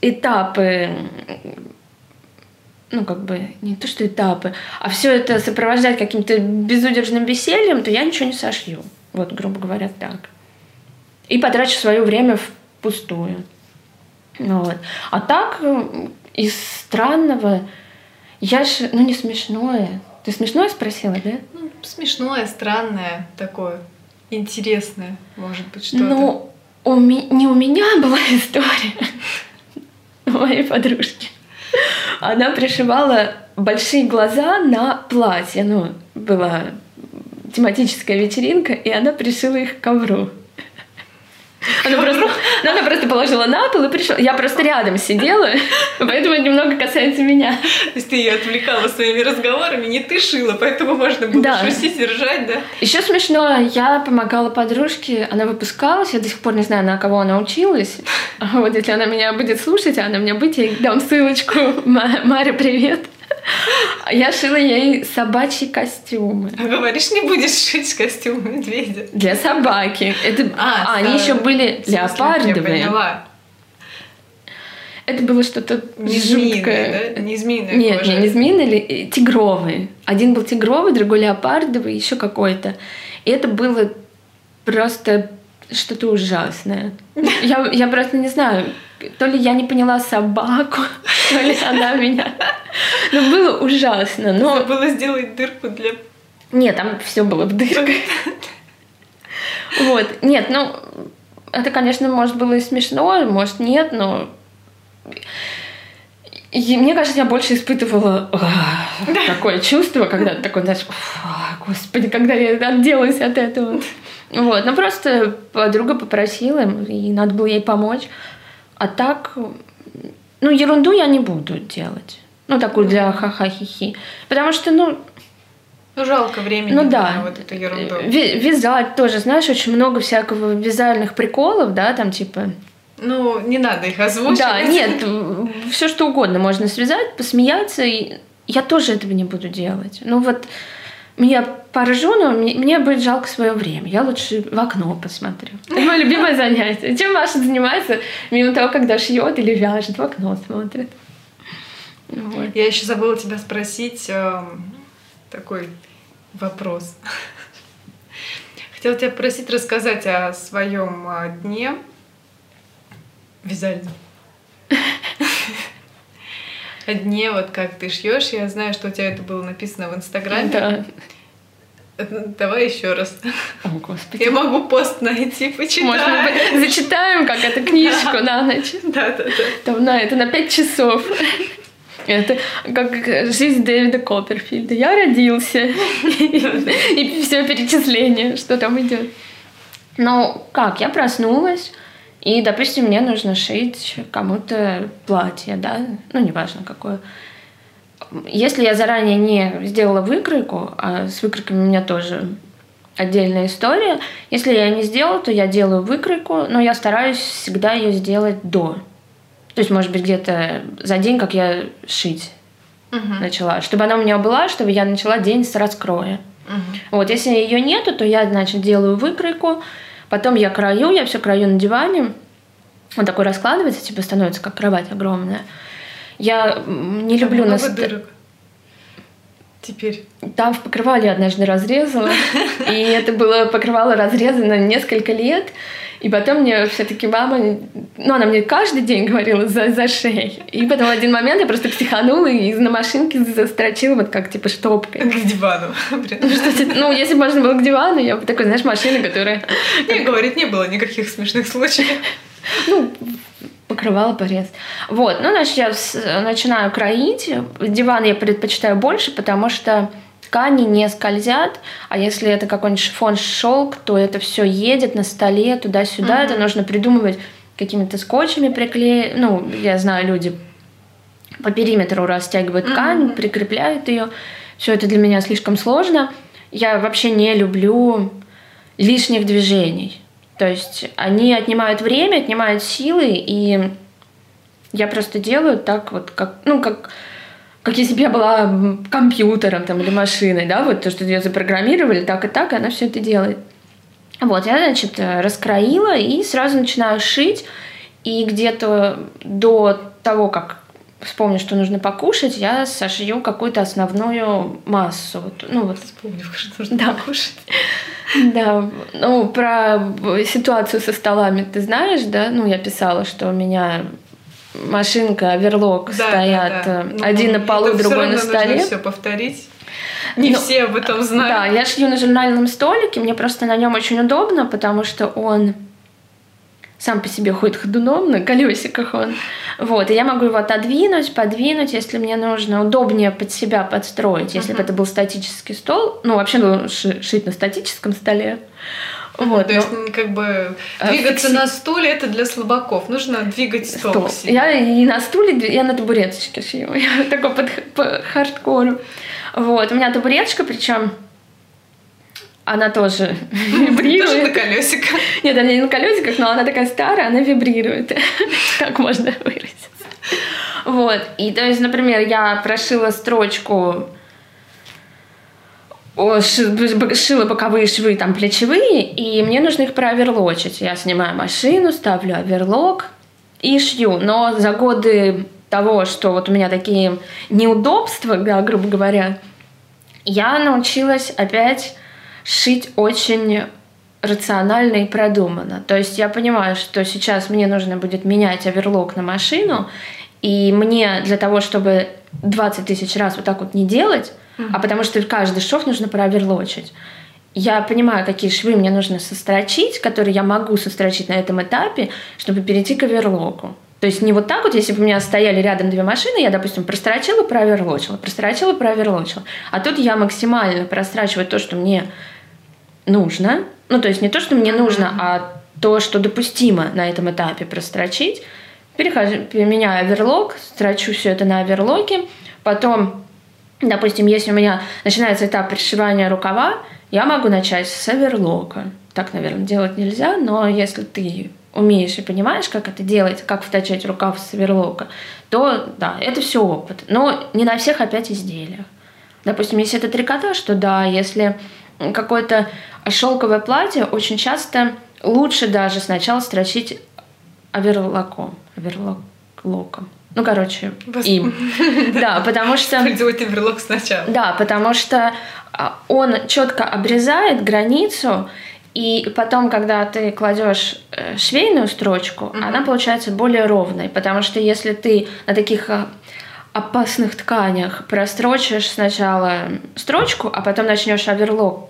этапы ну, как бы, не то что этапы, а все это сопровождать каким-то безудержным весельем, то я ничего не сошью. Вот, грубо говоря, так. И потрачу свое время впустую. Вот. А так, из странного, я же, ну, не смешное. Ты смешное спросила, да? Ну, смешное, странное такое, интересное, может быть, что-то. Ну, у ми... не у меня была история, у моей подружки. Она пришивала большие глаза на платье. Ну, была тематическая вечеринка, и она пришила их к ковру. Она просто, ну, она просто положила на пол и пришла. Я просто рядом сидела, поэтому немного касается меня. То есть ты ее отвлекала своими разговорами, не ты шила, поэтому можно было да. шутить и ржать, да? Еще смешно, я помогала подружке, она выпускалась, я до сих пор не знаю, на кого она училась. Вот если она меня будет слушать, а она меня будет, я дам ссылочку. Маря, привет. Я шила ей собачьи костюмы. А говоришь, не будешь шить костюм медведя? Для собаки. Это... А, а они еще были леопардовые. Я поняла. Это было что-то не жуткое. да? Не змеиное Нет, кожа. не, не змеиные, тигровые. Один был тигровый, другой леопардовый, еще какой-то. И это было просто что-то ужасное. Я, я просто не знаю, то ли я не поняла собаку, то ли она меня. Ну, было ужасно. Но... Забыла сделать дырку для... Нет, там все было в дырках. Вот. Нет, ну, это, конечно, может было и смешно, может, нет, но... И мне кажется, я больше испытывала э, такое чувство, когда такой, знаешь, господи, когда я отделалась от этого. Вот, ну просто подруга попросила, и надо было ей помочь. А так, ну, ерунду я не буду делать. Ну, такую для ха-ха-хи-хи. Потому что, ну... Ну, жалко времени ну, да. на вот эту ерунду. Вязать тоже, знаешь, очень много всякого вязальных приколов, да, там типа... Ну, не надо их озвучивать. Да, нет, все что угодно можно связать, посмеяться. И я тоже этого не буду делать. Ну вот меня поражу, но мне, мне будет жалко свое время. Я лучше в окно посмотрю. Это мое любимое занятие. Чем Маша занимается, мимо того, когда шьет или вяжет, в окно смотрит. Вот. Я еще забыла тебя спросить э, такой вопрос. Хотела тебя просить рассказать о своем э, дне вязальном. Дне, вот как ты шьешь. Я знаю, что у тебя это было написано в Инстаграме. Да. Давай еще раз. О, Господи. Я могу пост найти, почитать. Может, мы зачитаем как эту книжку на ночь. Да, да, да. Там, на, это на пять часов. Это как жизнь Дэвида Копперфильда. Я родился. И все перечисление, что там идет. Ну, как, я проснулась, и, допустим, мне нужно шить кому-то платье, да, ну, неважно какое. Если я заранее не сделала выкройку, а с выкройками у меня тоже отдельная история, если я не сделала, то я делаю выкройку, но я стараюсь всегда ее сделать до. То есть, может быть, где-то за день, как я шить угу. начала. Чтобы она у меня была, чтобы я начала день с раскроя. Угу. Вот, если ее нету, то я, значит, делаю выкройку, потом я крою, я все крою на диване. Он такой раскладывается, типа становится как кровать огромная. Я не Там люблю... Нас... дырок теперь? Там в покрывале однажды разрезала, и это было покрывало разрезано несколько лет. И потом мне все-таки мама, ну, она мне каждый день говорила за, за шею. И потом в один момент я просто психанула и на машинке застрочила вот как типа штопкой. К дивану. Ну, если бы можно было к дивану, я бы такой, знаешь, машина, которая... Не, говорит, не было никаких смешных случаев. Ну, покрывала порез. Вот, ну, значит, я начинаю кроить. Диван я предпочитаю больше, потому что ткани не скользят, а если это какой-нибудь шифон шелк, то это все едет на столе туда-сюда, mm-hmm. это нужно придумывать какими-то скотчами приклеить. Ну, я знаю, люди по периметру растягивают ткань, прикрепляют ее. Все это для меня слишком сложно. Я вообще не люблю лишних движений. То есть они отнимают время, отнимают силы, и я просто делаю так вот, как, ну, как, как если бы я была компьютером там, или машиной, да, вот то, что ее запрограммировали, так и так, и она все это делает. Вот, я, значит, раскроила и сразу начинаю шить, и где-то до того, как вспомню, что нужно покушать, я сошью какую-то основную массу. Вот, ну, вот. Вспомню, что нужно да. покушать. Да, ну, про ситуацию со столами ты знаешь, да? Ну, я писала, что у меня машинка, оверлок да, стоят да, да. один ну, на полу, другой на столе. Нужно все повторить. Не ну, все об этом знают. Да, я шью на журнальном столике, мне просто на нем очень удобно, потому что он сам по себе ходит ходуном, на колесиках он. Вот, и я могу его отодвинуть, подвинуть, если мне нужно, удобнее под себя подстроить. Если uh-huh. бы это был статический стол, ну, вообще ну, шить на статическом столе. Вот, то есть, как бы э, двигаться фикси... на стуле это для слабаков. Нужно двигать стол. стол. Себе. Я и на стуле, я на табуреточке шью. Я такой под, по хардкору. Вот. У меня табуреточка, причем она тоже вибрирует. Тоже на колесиках. Нет, она не на колесиках, но она такая старая, она вибрирует. Так можно выразиться. Вот. И то есть, например, я прошила строчку шила боковые швы, там плечевые, и мне нужно их прооверлочить. Я снимаю машину, ставлю оверлок и шью. Но за годы того, что вот у меня такие неудобства, да, грубо говоря, я научилась опять шить очень рационально и продуманно. То есть я понимаю, что сейчас мне нужно будет менять оверлок на машину, и мне для того, чтобы 20 тысяч раз вот так вот не делать, mm-hmm. а потому что каждый шов нужно прооверлочить. Я понимаю, какие швы мне нужно сострочить, которые я могу сострочить на этом этапе, чтобы перейти к оверлоку. То есть не вот так вот, если бы у меня стояли рядом две машины, я, допустим, прострочила, прооверлочила, прострочила, прооверлочила. А тут я максимально прострачиваю то, что мне нужно. Ну, то есть не то, что мне нужно, а то, что допустимо на этом этапе прострочить. Перехожу, меняю оверлок, строчу все это на оверлоке. Потом, допустим, если у меня начинается этап пришивания рукава, я могу начать с оверлока. Так, наверное, делать нельзя, но если ты умеешь и понимаешь, как это делать, как втачать рукав с оверлока, то да, это все опыт. Но не на всех опять изделиях. Допустим, если это трикотаж, то да, если какое-то шелковое платье, очень часто лучше даже сначала строчить оверлоком, оверлоком. Ну, короче, Вас... им. Да, потому что... Делать оверлок сначала. Да, потому что а, он четко обрезает границу, и потом, когда ты кладешь э, швейную строчку, mm-hmm. она получается более ровной, потому что если ты на таких а, опасных тканях прострочишь сначала строчку, а потом начнешь оверлок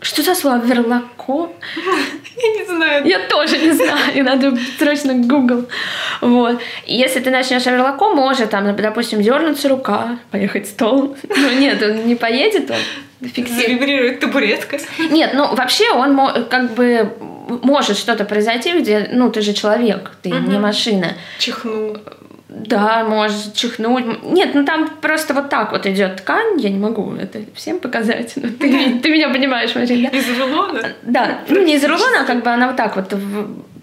что за слово верлако? Я не знаю. Я тоже не знаю. Надо срочно Google. Вот. Если ты начнешь верлако, может там, допустим, дернуться рука, поехать стол. Ну нет, он не поедет, он фиксирует. Завибрирует табуретка. Нет, ну вообще он как бы может что-то произойти, где, ну, ты же человек, ты угу. не машина. Чихнул. Да, может чихнуть. Нет, ну там просто вот так вот идет ткань. Я не могу это всем показать. Но ты, ты меня понимаешь, Марина. Из рулона? Да, ну не из рулона, а как бы она вот так вот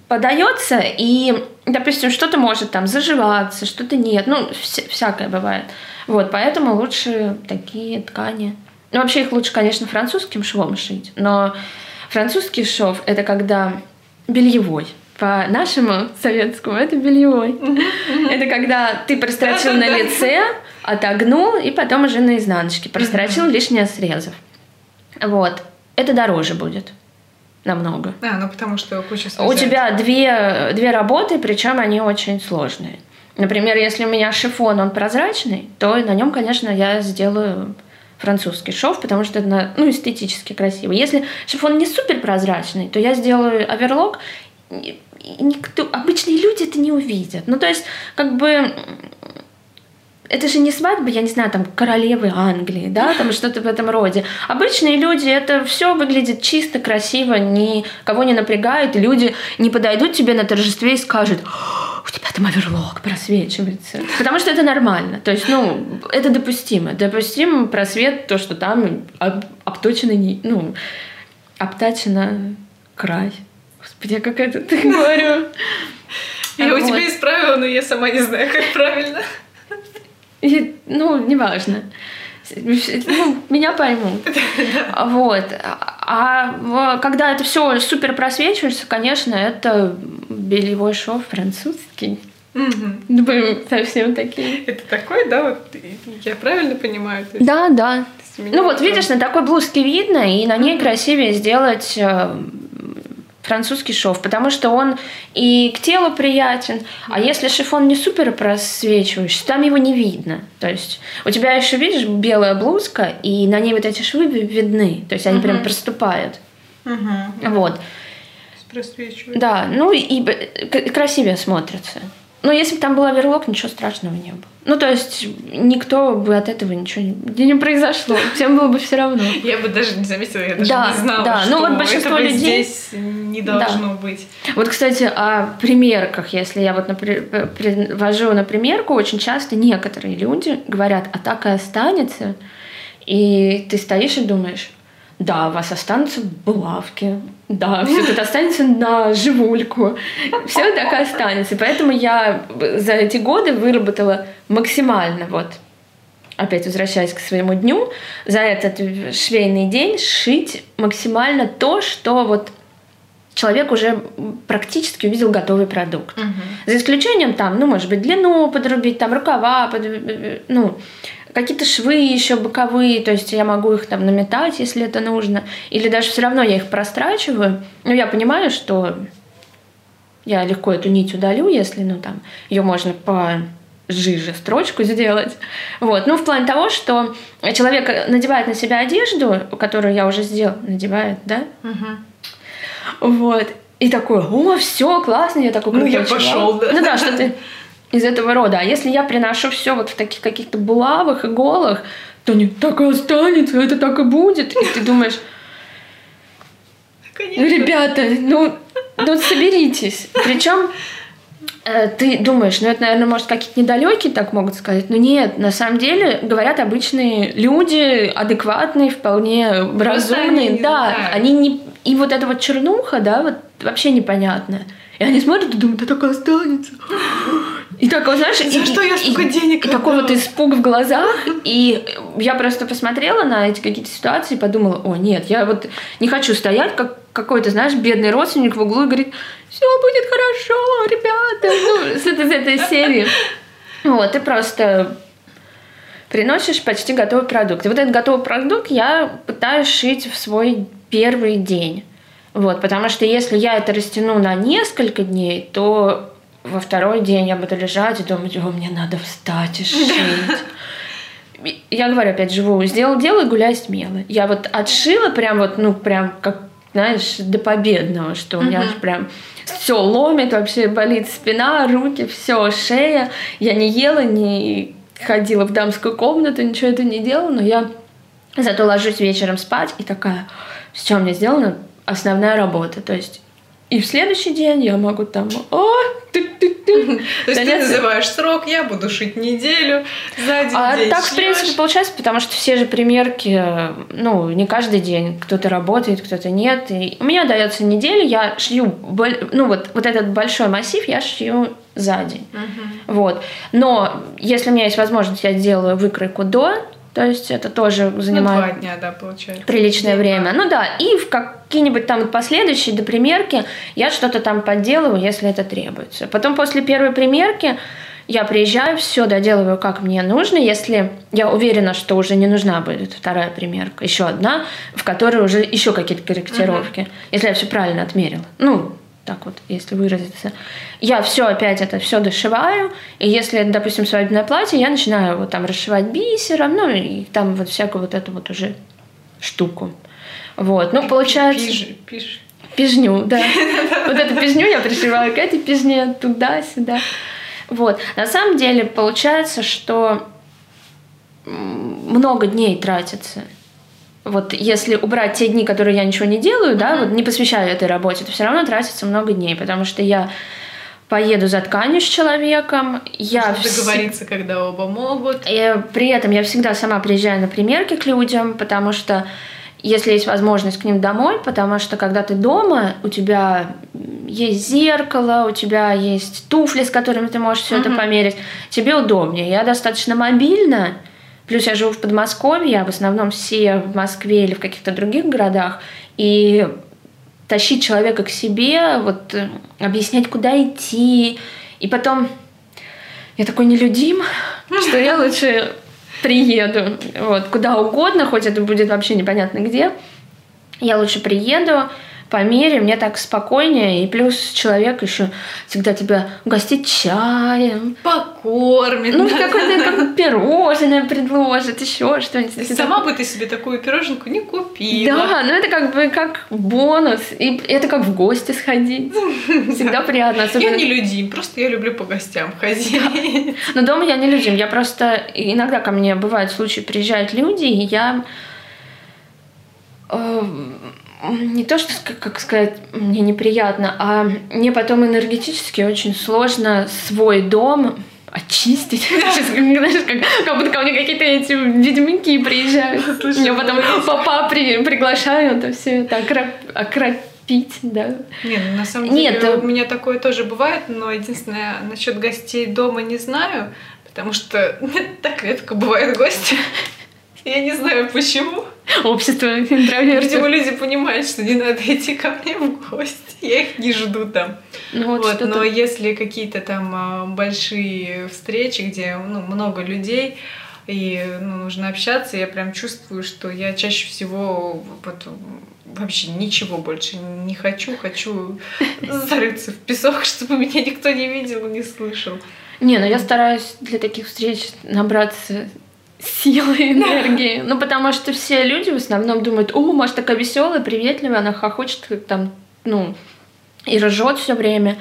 подается, и, допустим, что-то может там заживаться, что-то нет. Ну, вся, всякое бывает. Вот, поэтому лучше такие ткани. Ну, вообще их лучше, конечно, французским швом шить, но французский шов — это когда бельевой по нашему советскому это бельевой. Это когда ты прострочил на лице, отогнул и потом уже на изнаночке прострочил лишние срезов. Вот. Это дороже будет. Намного. А, ну потому что куча У тебя две, две работы, причем они очень сложные. Например, если у меня шифон, он прозрачный, то на нем, конечно, я сделаю французский шов, потому что это ну, эстетически красиво. Если шифон не супер прозрачный, то я сделаю оверлок никто, обычные люди это не увидят. Ну, то есть, как бы, это же не свадьба, я не знаю, там, королевы Англии, да, там что-то в этом роде. Обычные люди, это все выглядит чисто, красиво, никого не напрягает, люди не подойдут тебе на торжестве и скажут, у тебя там оверлок просвечивается. Потому что это нормально. То есть, ну, это допустимо. Допустим просвет, то, что там об, обточено, ну, обтачено край. Господи, как это ты говорю? Я у тебя исправила, но я сама не знаю, как правильно. Ну, неважно. Ну, меня поймут. Вот. А когда это все супер просвечивается, конечно, это бельевой шов французский. Угу. Будем совсем такие. Это такой, да, вот я правильно понимаю? Есть... Да, да. Ну вот видишь, на такой блузке видно, и на ней красивее сделать э, французский шов, потому что он и к телу приятен, а если шифон не супер просвечивающий, там его не видно. То есть у тебя еще, видишь, белая блузка, и на ней вот эти швы видны, то есть они угу. прям проступают. Угу. Вот. Просвечивают. Да, ну и красивее смотрится. Но если бы там был оверлок, ничего страшного не было. Ну, то есть, никто бы от этого ничего не, не произошло. Всем было бы все равно. Я бы даже не заметила, я даже да, не знала, да. что ну, вот большинство людей здесь не должно да. быть. Вот, кстати, о примерках. Если я вот например, привожу на примерку, очень часто некоторые люди говорят, а так и останется. И ты стоишь и думаешь, да, у вас останутся булавки, да, все тут останется на живульку, все так и останется. Поэтому я за эти годы выработала максимально вот опять возвращаясь к своему дню, за этот швейный день шить максимально то, что вот человек уже практически увидел готовый продукт. Угу. За исключением там, ну, может быть, длину подрубить, там рукава, под, ну, какие-то швы еще боковые, то есть я могу их там наметать, если это нужно, или даже все равно я их прострачиваю, но я понимаю, что я легко эту нить удалю, если, ну, там, ее можно по жиже строчку сделать. Вот. Ну, в плане того, что человек надевает на себя одежду, которую я уже сделал, надевает, да? Угу. Вот. И такой, о, все, классно, я такой Ну, я пошел, да. Ну да, что ты из этого рода. А если я приношу все вот в таких каких-то булавах, иголах, то не так и останется, это так и будет. И ты думаешь, Конечно. ну, ребята, ну, ну соберитесь. Причем э, ты думаешь, ну это, наверное, может, какие-то недалекие так могут сказать. Но нет, на самом деле говорят обычные люди, адекватные, вполне разумные. Они да, они не... И вот эта вот чернуха, да, вот вообще непонятная. И они смотрят и думают, да так и останется. И так, вот, знаешь, За и, что я столько денег И такой вот испуг в глазах. И я просто посмотрела на эти какие-то ситуации и подумала, о, нет, я вот не хочу стоять, как какой-то, знаешь, бедный родственник в углу и говорит, все будет хорошо, ребята. Ну, с этой, с этой серии. Вот, ты просто приносишь почти готовый продукт. И вот этот готовый продукт я пытаюсь шить в свой первый день. Вот, потому что если я это растяну на несколько дней, то во второй день я буду лежать и думать, о, мне надо встать и шить. Я говорю, опять живу, сделал дело и гуляй смело. Я вот отшила прям вот, ну, прям как, знаешь, до победного, что у меня прям все ломит, вообще болит спина, руки, все, шея. Я не ела, не ходила в дамскую комнату, ничего это не делала, но я зато ложусь вечером спать и такая, все, меня сделано основная работа. То есть и в следующий день я могу там, о, ты, ты, ты. То есть ты называешь срок, я буду шить неделю, за один а день так, в принципе, получается, потому что все же примерки, ну, не каждый день. Кто-то работает, кто-то нет. И у меня дается неделя, я шью, ну, вот, вот этот большой массив я шью за день. Угу. Вот. Но если у меня есть возможность, я делаю выкройку до, то есть это тоже занимает ну, два дня, да, получается. приличное День время. Ну да, и в какие-нибудь там последующие до примерки я что-то там подделываю, если это требуется. Потом после первой примерки я приезжаю, все доделываю, как мне нужно. Если я уверена, что уже не нужна будет вторая примерка, еще одна, в которой уже еще какие-то корректировки, uh-huh. если я все правильно отмерила. Ну, так вот, если выразиться. Я все опять это все дошиваю, и если, допустим, свадебное платье, я начинаю вот там расшивать бисером, ну и там вот всякую вот эту вот уже штуку. Вот, ну получается... Пиж, пиж. Пижню, да. Вот эту пижню я пришиваю к этой пижне туда-сюда. Вот. На самом деле получается, что много дней тратится вот если убрать те дни, которые я ничего не делаю, да, вот не посвящаю этой работе, то все равно тратится много дней, потому что я поеду за тканью с человеком. Я договориться, когда оба могут. И при этом я всегда сама приезжаю на примерки к людям, потому что если есть возможность к ним домой, потому что когда ты дома, у тебя есть зеркало, у тебя есть туфли, с которыми ты можешь все Мгм. это померить, тебе удобнее. Я достаточно мобильна, плюс я живу в Подмосковье, а в основном все в Москве или в каких-то других городах, и тащить человека к себе, вот э, объяснять, куда идти, и потом я такой нелюдим, что я лучше приеду. Вот, куда угодно, хоть это будет вообще непонятно где. Я лучше приеду, померяю, мне так спокойнее. И плюс человек еще всегда тебя угостит чаем. Покормит. Ну, да. какое-то как пирожное предложит, еще что-нибудь. Сама бы ты себе такую пироженку не купила. Да, ну это как бы как бонус. И это как в гости сходить. Всегда приятно. Я Особенно... не людим, просто я люблю по гостям ходить. Но дома я не людям. Я просто... Иногда ко мне бывают случаи, приезжают люди, и я... Не то, что, как сказать, мне неприятно, а мне потом энергетически очень сложно свой дом очистить. Знаешь, как, как будто ко мне какие-то эти ведьмаки приезжают. Слушай, Меня потом ну, папа при, приглашают, а все это окроп- окропить, да. Не, ну на самом Нет, деле э, у меня такое тоже бывает, но единственное, насчет гостей дома не знаю, потому что так редко бывают гости. Я не знаю почему. Общество Видимо, интровертов. люди понимают, что не надо идти ко мне в гости. Я их не жду там. Ну, вот Вот, но если какие-то там а, большие встречи, где ну, много людей, и ну, нужно общаться, я прям чувствую, что я чаще всего вот, вообще ничего больше не хочу. Хочу зарыться в песок, чтобы меня никто не видел не слышал. Не, ну я стараюсь для таких встреч набраться силы энергии. Ну, потому что все люди в основном думают, о, Маша такая веселая, приветливая, она хохочет там, ну, и ржет все время,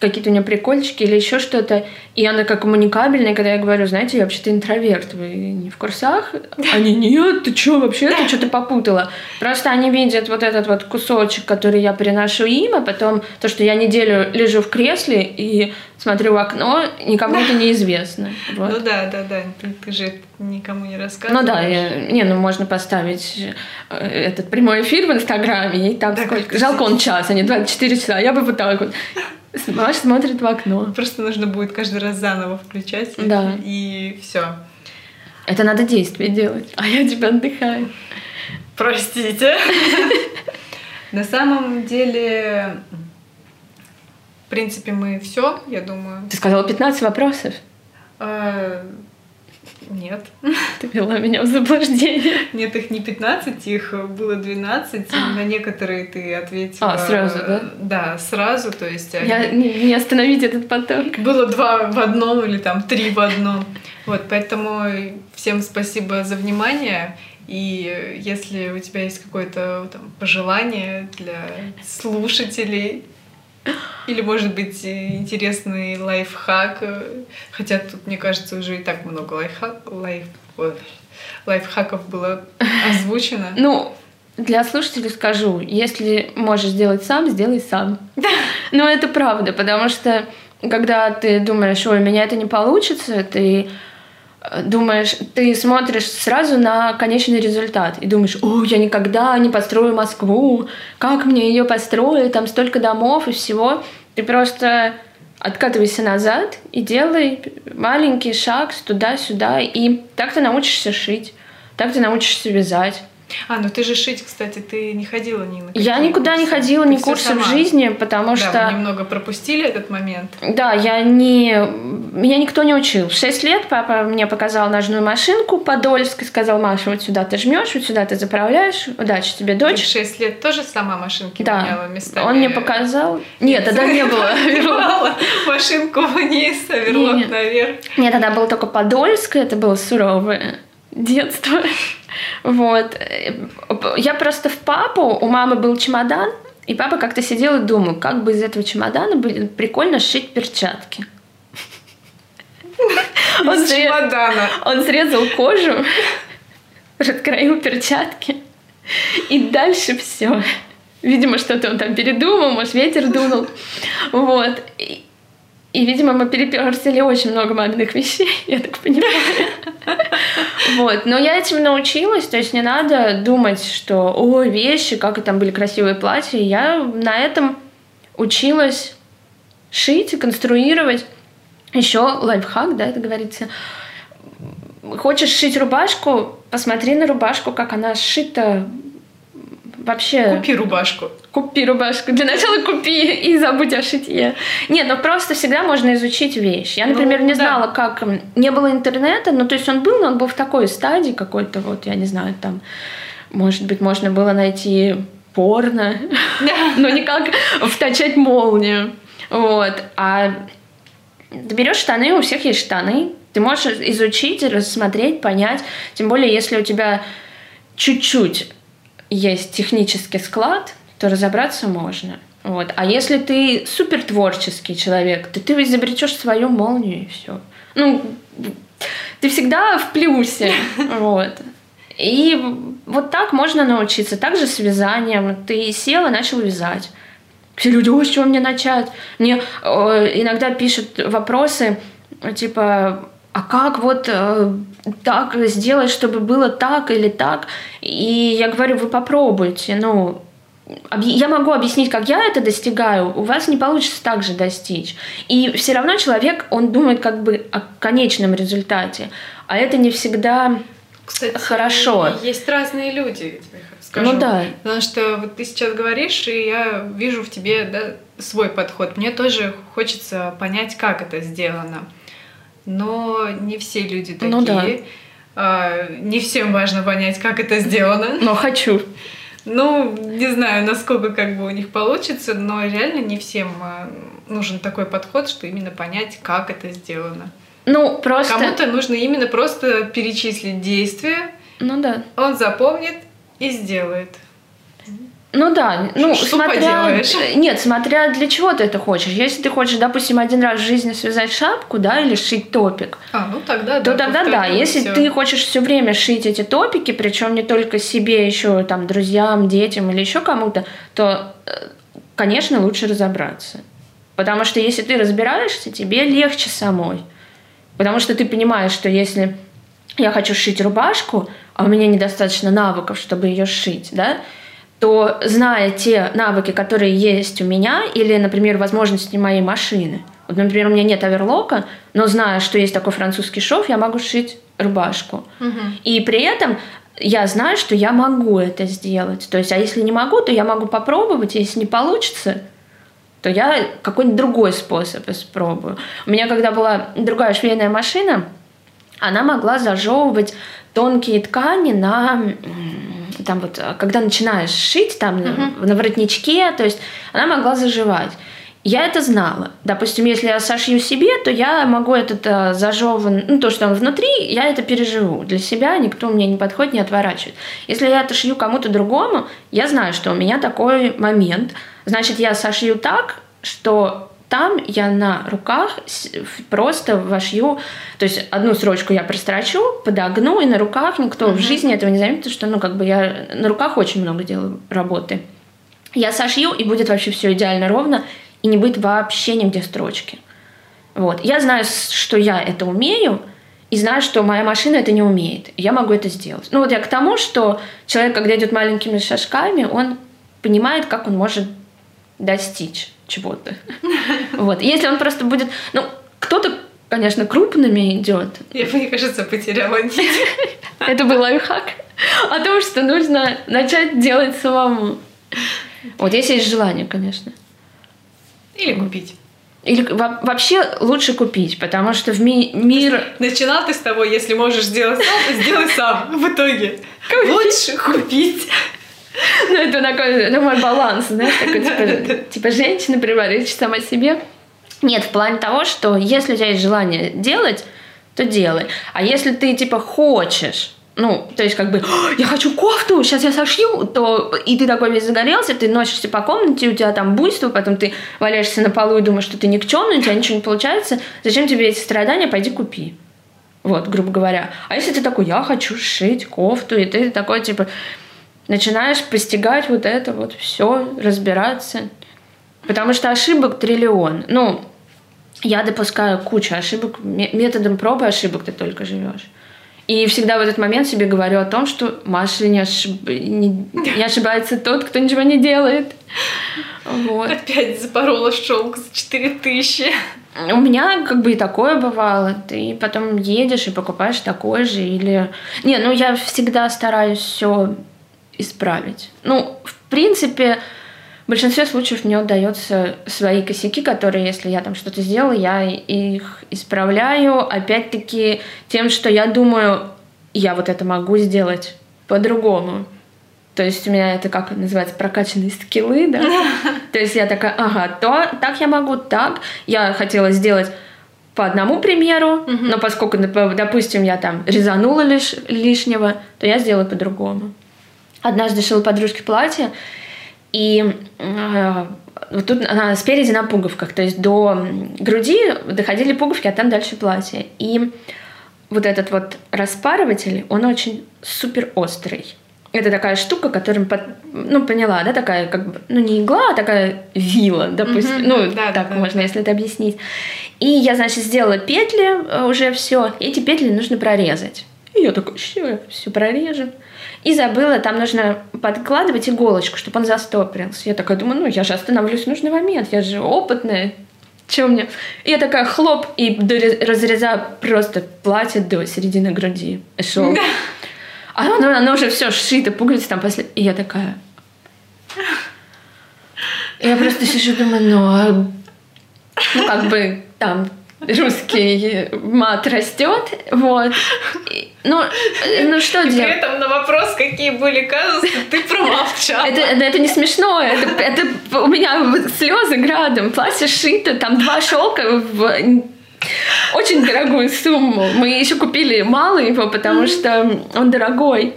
какие-то у нее прикольчики или еще что-то. И она как коммуникабельная, когда я говорю, знаете, я вообще-то интроверт, вы не в курсах? Они, нет, ты что, вообще ты что-то попутала? Просто они видят вот этот вот кусочек, который я приношу им, а потом то, что я неделю лежу в кресле и смотрю в окно, никому это неизвестно. Вот. Ну да, да, да. Ты, ты же никому не рассказываешь. Ну да, я- не, ну можно поставить э, этот прямой эфир в Инстаграме, и там Да, сколько. Жалко он час, а не 24 часа. Я бы вот так вот. Маша смотрит в окно. Просто нужно будет каждый раз заново включать. и- Да. И все. Это надо действие делать, а я тебя отдыхаю. Простите. На самом деле, в принципе, мы все, я думаю. Ты сказала 15 вопросов. А, Нет. Ты вела меня в заблуждение. Нет, их не 15, их было 12. и На некоторые ты ответила. А, сразу, да? Да, сразу. То есть они- Я, не, не остановить этот поток. было два в одном или там три в одном. Вот, поэтому всем спасибо за внимание. И если у тебя есть какое-то там, пожелание для слушателей, или, может быть, интересный лайфхак, хотя тут, мне кажется, уже и так много лайфхак, лайф, лайфхаков было озвучено. Ну, для слушателей скажу, если можешь сделать сам, сделай сам. Но это правда, потому что когда ты думаешь, ой, у меня это не получится, ты э, думаешь, ты смотришь сразу на конечный результат и думаешь, о, я никогда не построю Москву, как мне ее построить, там столько домов и всего. Ты просто откатывайся назад и делай маленький шаг туда-сюда, и так ты научишься шить, так ты научишься вязать. А, ну ты же шить, кстати, ты не ходила ни на Я никуда не курсы. ходила, Ты ни курсы в жизни, потому Да, что... мы немного пропустили этот момент. Да, я не... Меня никто не учил. В 6 лет папа мне показал ножную машинку подольск и сказал, Маша, вот сюда ты жмешь, вот сюда ты заправляешь, удачи тебе, Ты в дочь. 6 лет тоже сама машинки Да, меняла местами? он мне показал. Нет, тогда не было. Верлала машинку вниз, а верлок наверх. Нет, тогда было только Подольск, это было суровое детство. Вот. Я просто в папу, у мамы был чемодан, и папа как-то сидел и думал, как бы из этого чемодана были прикольно сшить перчатки. Он чемодана. Он срезал кожу, раскроил перчатки, и дальше все. Видимо, что-то он там передумал, может, ветер дунул. Вот. И, И, видимо, мы переперли очень много маминых вещей, я так понимаю. Вот. Но я этим научилась, то есть не надо думать, что, о, вещи, как там были красивые платья. Я на этом училась шить и конструировать. Еще лайфхак, да, это говорится. Хочешь шить рубашку, посмотри на рубашку, как она сшита вообще... Купи рубашку. Купи рубашку. Для начала купи и забудь о шитье. Нет, ну просто всегда можно изучить вещь. Я, например, ну, не да. знала, как... Не было интернета, ну то есть он был, но он был в такой стадии какой-то, вот, я не знаю, там... Может быть, можно было найти порно, но никак втачать молнию. Вот. А ты берешь штаны, у всех есть штаны, ты можешь изучить, рассмотреть, понять. Тем более, если у тебя чуть-чуть есть технический склад, то разобраться можно. Вот. А если ты супер творческий человек, то ты изобретешь свою молнию и все. Ну, ты всегда в плюсе. Вот. И вот так можно научиться. Также с вязанием. Ты сел и начал вязать. Все люди, ой, с чего мне начать? Мне э, иногда пишут вопросы, типа, а как вот э, так сделать, чтобы было так или так? И я говорю, вы попробуйте, ну, я могу объяснить, как я это достигаю, у вас не получится так же достичь. И все равно человек, он думает как бы о конечном результате, а это не всегда Кстати, хорошо. Есть разные люди, тебе скажу. Ну да. Потому что вот ты сейчас говоришь, и я вижу в тебе да, свой подход. Мне тоже хочется понять, как это сделано но не все люди такие. Ну, да. а, не всем важно понять, как это сделано. Но хочу. Ну, не знаю, насколько как бы у них получится, но реально не всем а, нужен такой подход, что именно понять, как это сделано. Ну, просто... Кому-то нужно именно просто перечислить действия. Ну да. Он запомнит и сделает. Ну да, ну что смотря... поделаешь? Нет, смотря для чего ты это хочешь. Если ты хочешь, допустим, один раз в жизни связать шапку, да, или шить топик, а, ну тогда то да, тогда да. Если всё. ты хочешь все время шить эти топики, причем не только себе, еще там друзьям, детям или еще кому-то, то, э, конечно, лучше разобраться. Потому что если ты разбираешься, тебе легче самой. Потому что ты понимаешь, что если я хочу шить рубашку, а у меня недостаточно навыков, чтобы ее сшить, да, то зная те навыки, которые есть у меня, или, например, возможности моей машины, вот, например, у меня нет оверлока, но зная, что есть такой французский шов, я могу шить рубашку. Угу. И при этом я знаю, что я могу это сделать. То есть, а если не могу, то я могу попробовать, если не получится, то я какой-нибудь другой способ испробую. У меня, когда была другая швейная машина, она могла зажевывать тонкие ткани на там вот, когда начинаешь шить там uh-huh. на воротничке, то есть она могла заживать. Я это знала. Допустим, если я сошью себе, то я могу этот э, зажеван, ну то, что там внутри, я это переживу. Для себя никто мне не подходит, не отворачивает. Если я это шью кому-то другому, я знаю, что у меня такой момент. Значит, я сошью так, что там я на руках просто вошью, то есть одну строчку я прострочу, подогну, и на руках никто mm-hmm. в жизни этого не заметит, что, ну, как бы я на руках очень много делаю работы. Я сошью, и будет вообще все идеально ровно, и не будет вообще нигде строчки. Вот. Я знаю, что я это умею, и знаю, что моя машина это не умеет. Я могу это сделать. Ну вот я к тому, что человек, когда идет маленькими шажками, он понимает, как он может достичь чего-то. Вот. Если он просто будет... Ну, кто-то, конечно, крупными идет. Я, мне кажется, потеряла нить. Это был лайфхак о том, что нужно начать делать самому. Вот если есть желание, конечно. Или купить. Или вообще лучше купить, потому что в ми- мир... Начинал ты с того, если можешь сделать сам, сделай сам. В итоге лучше купить. Ну, это такой, ну, мой баланс, знаешь, такой, типа, типа женщина приварить сама себе. Нет, в плане того, что если у тебя есть желание делать, то делай. А если ты, типа, хочешь ну, то есть как бы, я хочу кофту, сейчас я сошью, то и ты такой весь загорелся, ты носишься по комнате, у тебя там буйство, потом ты валяешься на полу и думаешь, что ты никчемный, у тебя ничего не получается, зачем тебе эти страдания, пойди купи. Вот, грубо говоря. А если ты такой, я хочу шить кофту, и ты такой, типа, начинаешь постигать вот это вот все, разбираться. Потому что ошибок триллион. Ну, я допускаю кучу ошибок. Методом пробы ошибок ты только живешь. И всегда в этот момент себе говорю о том, что Маша не, ошиб... не, не ошибается тот, кто ничего не делает. Вот. Опять запорола шелк за 4000. У меня как бы и такое бывало. Ты потом едешь и покупаешь такой же или... Не, ну я всегда стараюсь все исправить. Ну, в принципе, в большинстве случаев мне удается свои косяки, которые, если я там что-то сделала, я их исправляю, опять-таки, тем, что я думаю, я вот это могу сделать по-другому. То есть у меня это, как называется, прокачанные скиллы, да? То есть я такая, ага, то, так я могу, так. Я хотела сделать по одному примеру, но поскольку, допустим, я там резанула лиш, лишнего, то я сделаю по-другому. Однажды шила подружке платье, и э, вот тут она спереди на пуговках, то есть до груди доходили пуговки, а там дальше платье. И вот этот вот распарыватель, он очень супер острый. Это такая штука, которым, под, ну, поняла, да, такая, как бы, ну, не игла, а такая вила, допустим. Mm-hmm. Ну, да, так да, можно, да. если это объяснить. И я, значит, сделала петли э, уже все. Эти петли нужно прорезать. И я такая, все, все прорежем. И забыла, там нужно подкладывать иголочку, чтобы он застопорился. Я такая думаю, ну я же остановлюсь в нужный момент, я же опытная. Че мне? И я такая хлоп и разрезаю просто платье до середины груди. Шел. А оно, оно уже все сшито, пуговицы там после. И я такая. я просто сижу, думаю, ну, а... ну как бы там русский мат растет, вот. Ну, ну что делать? При этом на вопрос, какие были казусы, ты промолчала. Это, это, это не смешно, это, это у меня слезы градом, платье шито, там два шелка в очень дорогую сумму. Мы еще купили мало его, потому что он дорогой.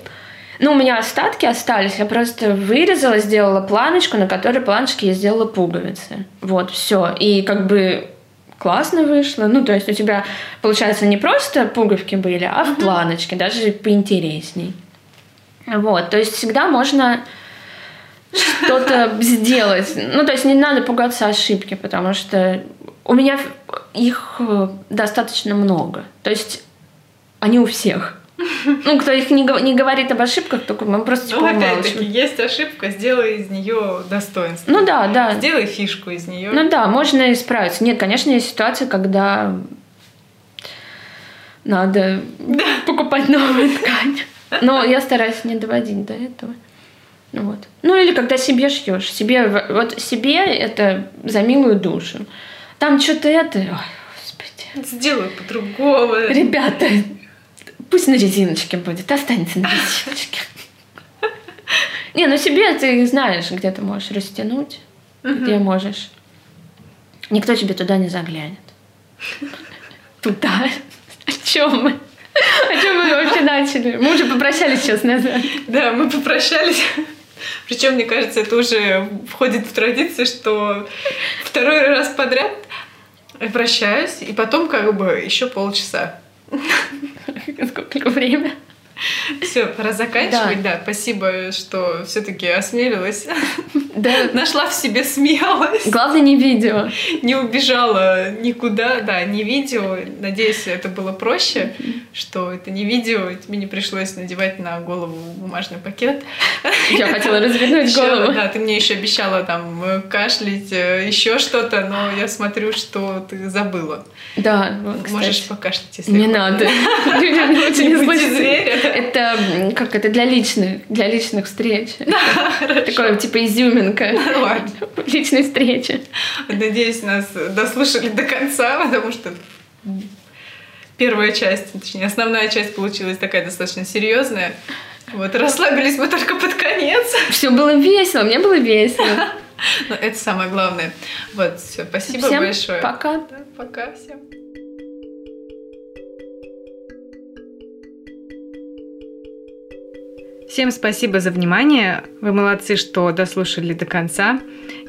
Ну, у меня остатки остались. Я просто вырезала, сделала планочку, на которой планочке я сделала пуговицы. Вот, все. И как бы классно вышло. Ну, то есть у тебя, получается, не просто пуговки были, а в планочке, даже поинтересней. Вот, то есть всегда можно что-то сделать. Ну, то есть не надо пугаться ошибки, потому что у меня их э, достаточно много. То есть они у всех. Ну, кто их не, не говорит об ошибках, только мы просто типа, Ну, опять-таки, есть ошибка, сделай из нее достоинство. Ну да, да. Сделай фишку из нее. Ну да, можно исправиться. Нет, конечно, есть ситуации, когда надо да. покупать новую ткань. Но я стараюсь не доводить до этого. Вот. Ну или когда себе шьешь. Себе, вот себе это за милую душу. Там что-то это... Ой, господи. Сделаю по-другому. Ребята, Пусть на резиночке будет, останется на резиночке. Не, ну себе ты знаешь, где ты можешь растянуть, где можешь. Никто тебе туда не заглянет. Туда? О чем мы? О чем мы вообще начали? Мы уже попрощались сейчас назад. Да, мы попрощались. Причем, мне кажется, это уже входит в традицию, что второй раз подряд прощаюсь, и потом как бы еще полчаса. Сколько время? Все, пора заканчивать. Да, да спасибо, что все-таки осмелилась. Да. Нашла в себе смелость. Главное, не видео. Не убежала никуда, да, не видео. Надеюсь, это было проще, что это не видео, и тебе не пришлось надевать на голову бумажный пакет. Я хотела развернуть голову. Да, ты мне еще обещала там э, кашлять, э, еще что-то, но я смотрю, что ты забыла. Да, Можешь покашлять, если Не надо. Не зверя. Это как это для личных, для личных встреч. Такое типа изюминка. Личной встречи. Надеюсь, нас дослушали до конца, потому что первая часть, точнее, основная часть получилась такая достаточно серьезная. Вот, расслабились мы только под конец. Все было весело, мне было весело. Ну, это самое главное. Вот, все, спасибо всем большое. Пока. Да, пока всем. Всем спасибо за внимание. Вы молодцы, что дослушали до конца.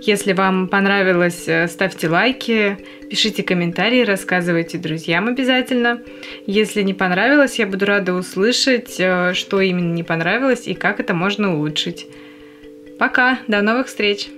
Если вам понравилось, э, ставьте лайки, пишите комментарии, рассказывайте друзьям обязательно. Если не понравилось, я буду рада услышать, э, что именно не понравилось и как это можно улучшить. Пока, до новых встреч!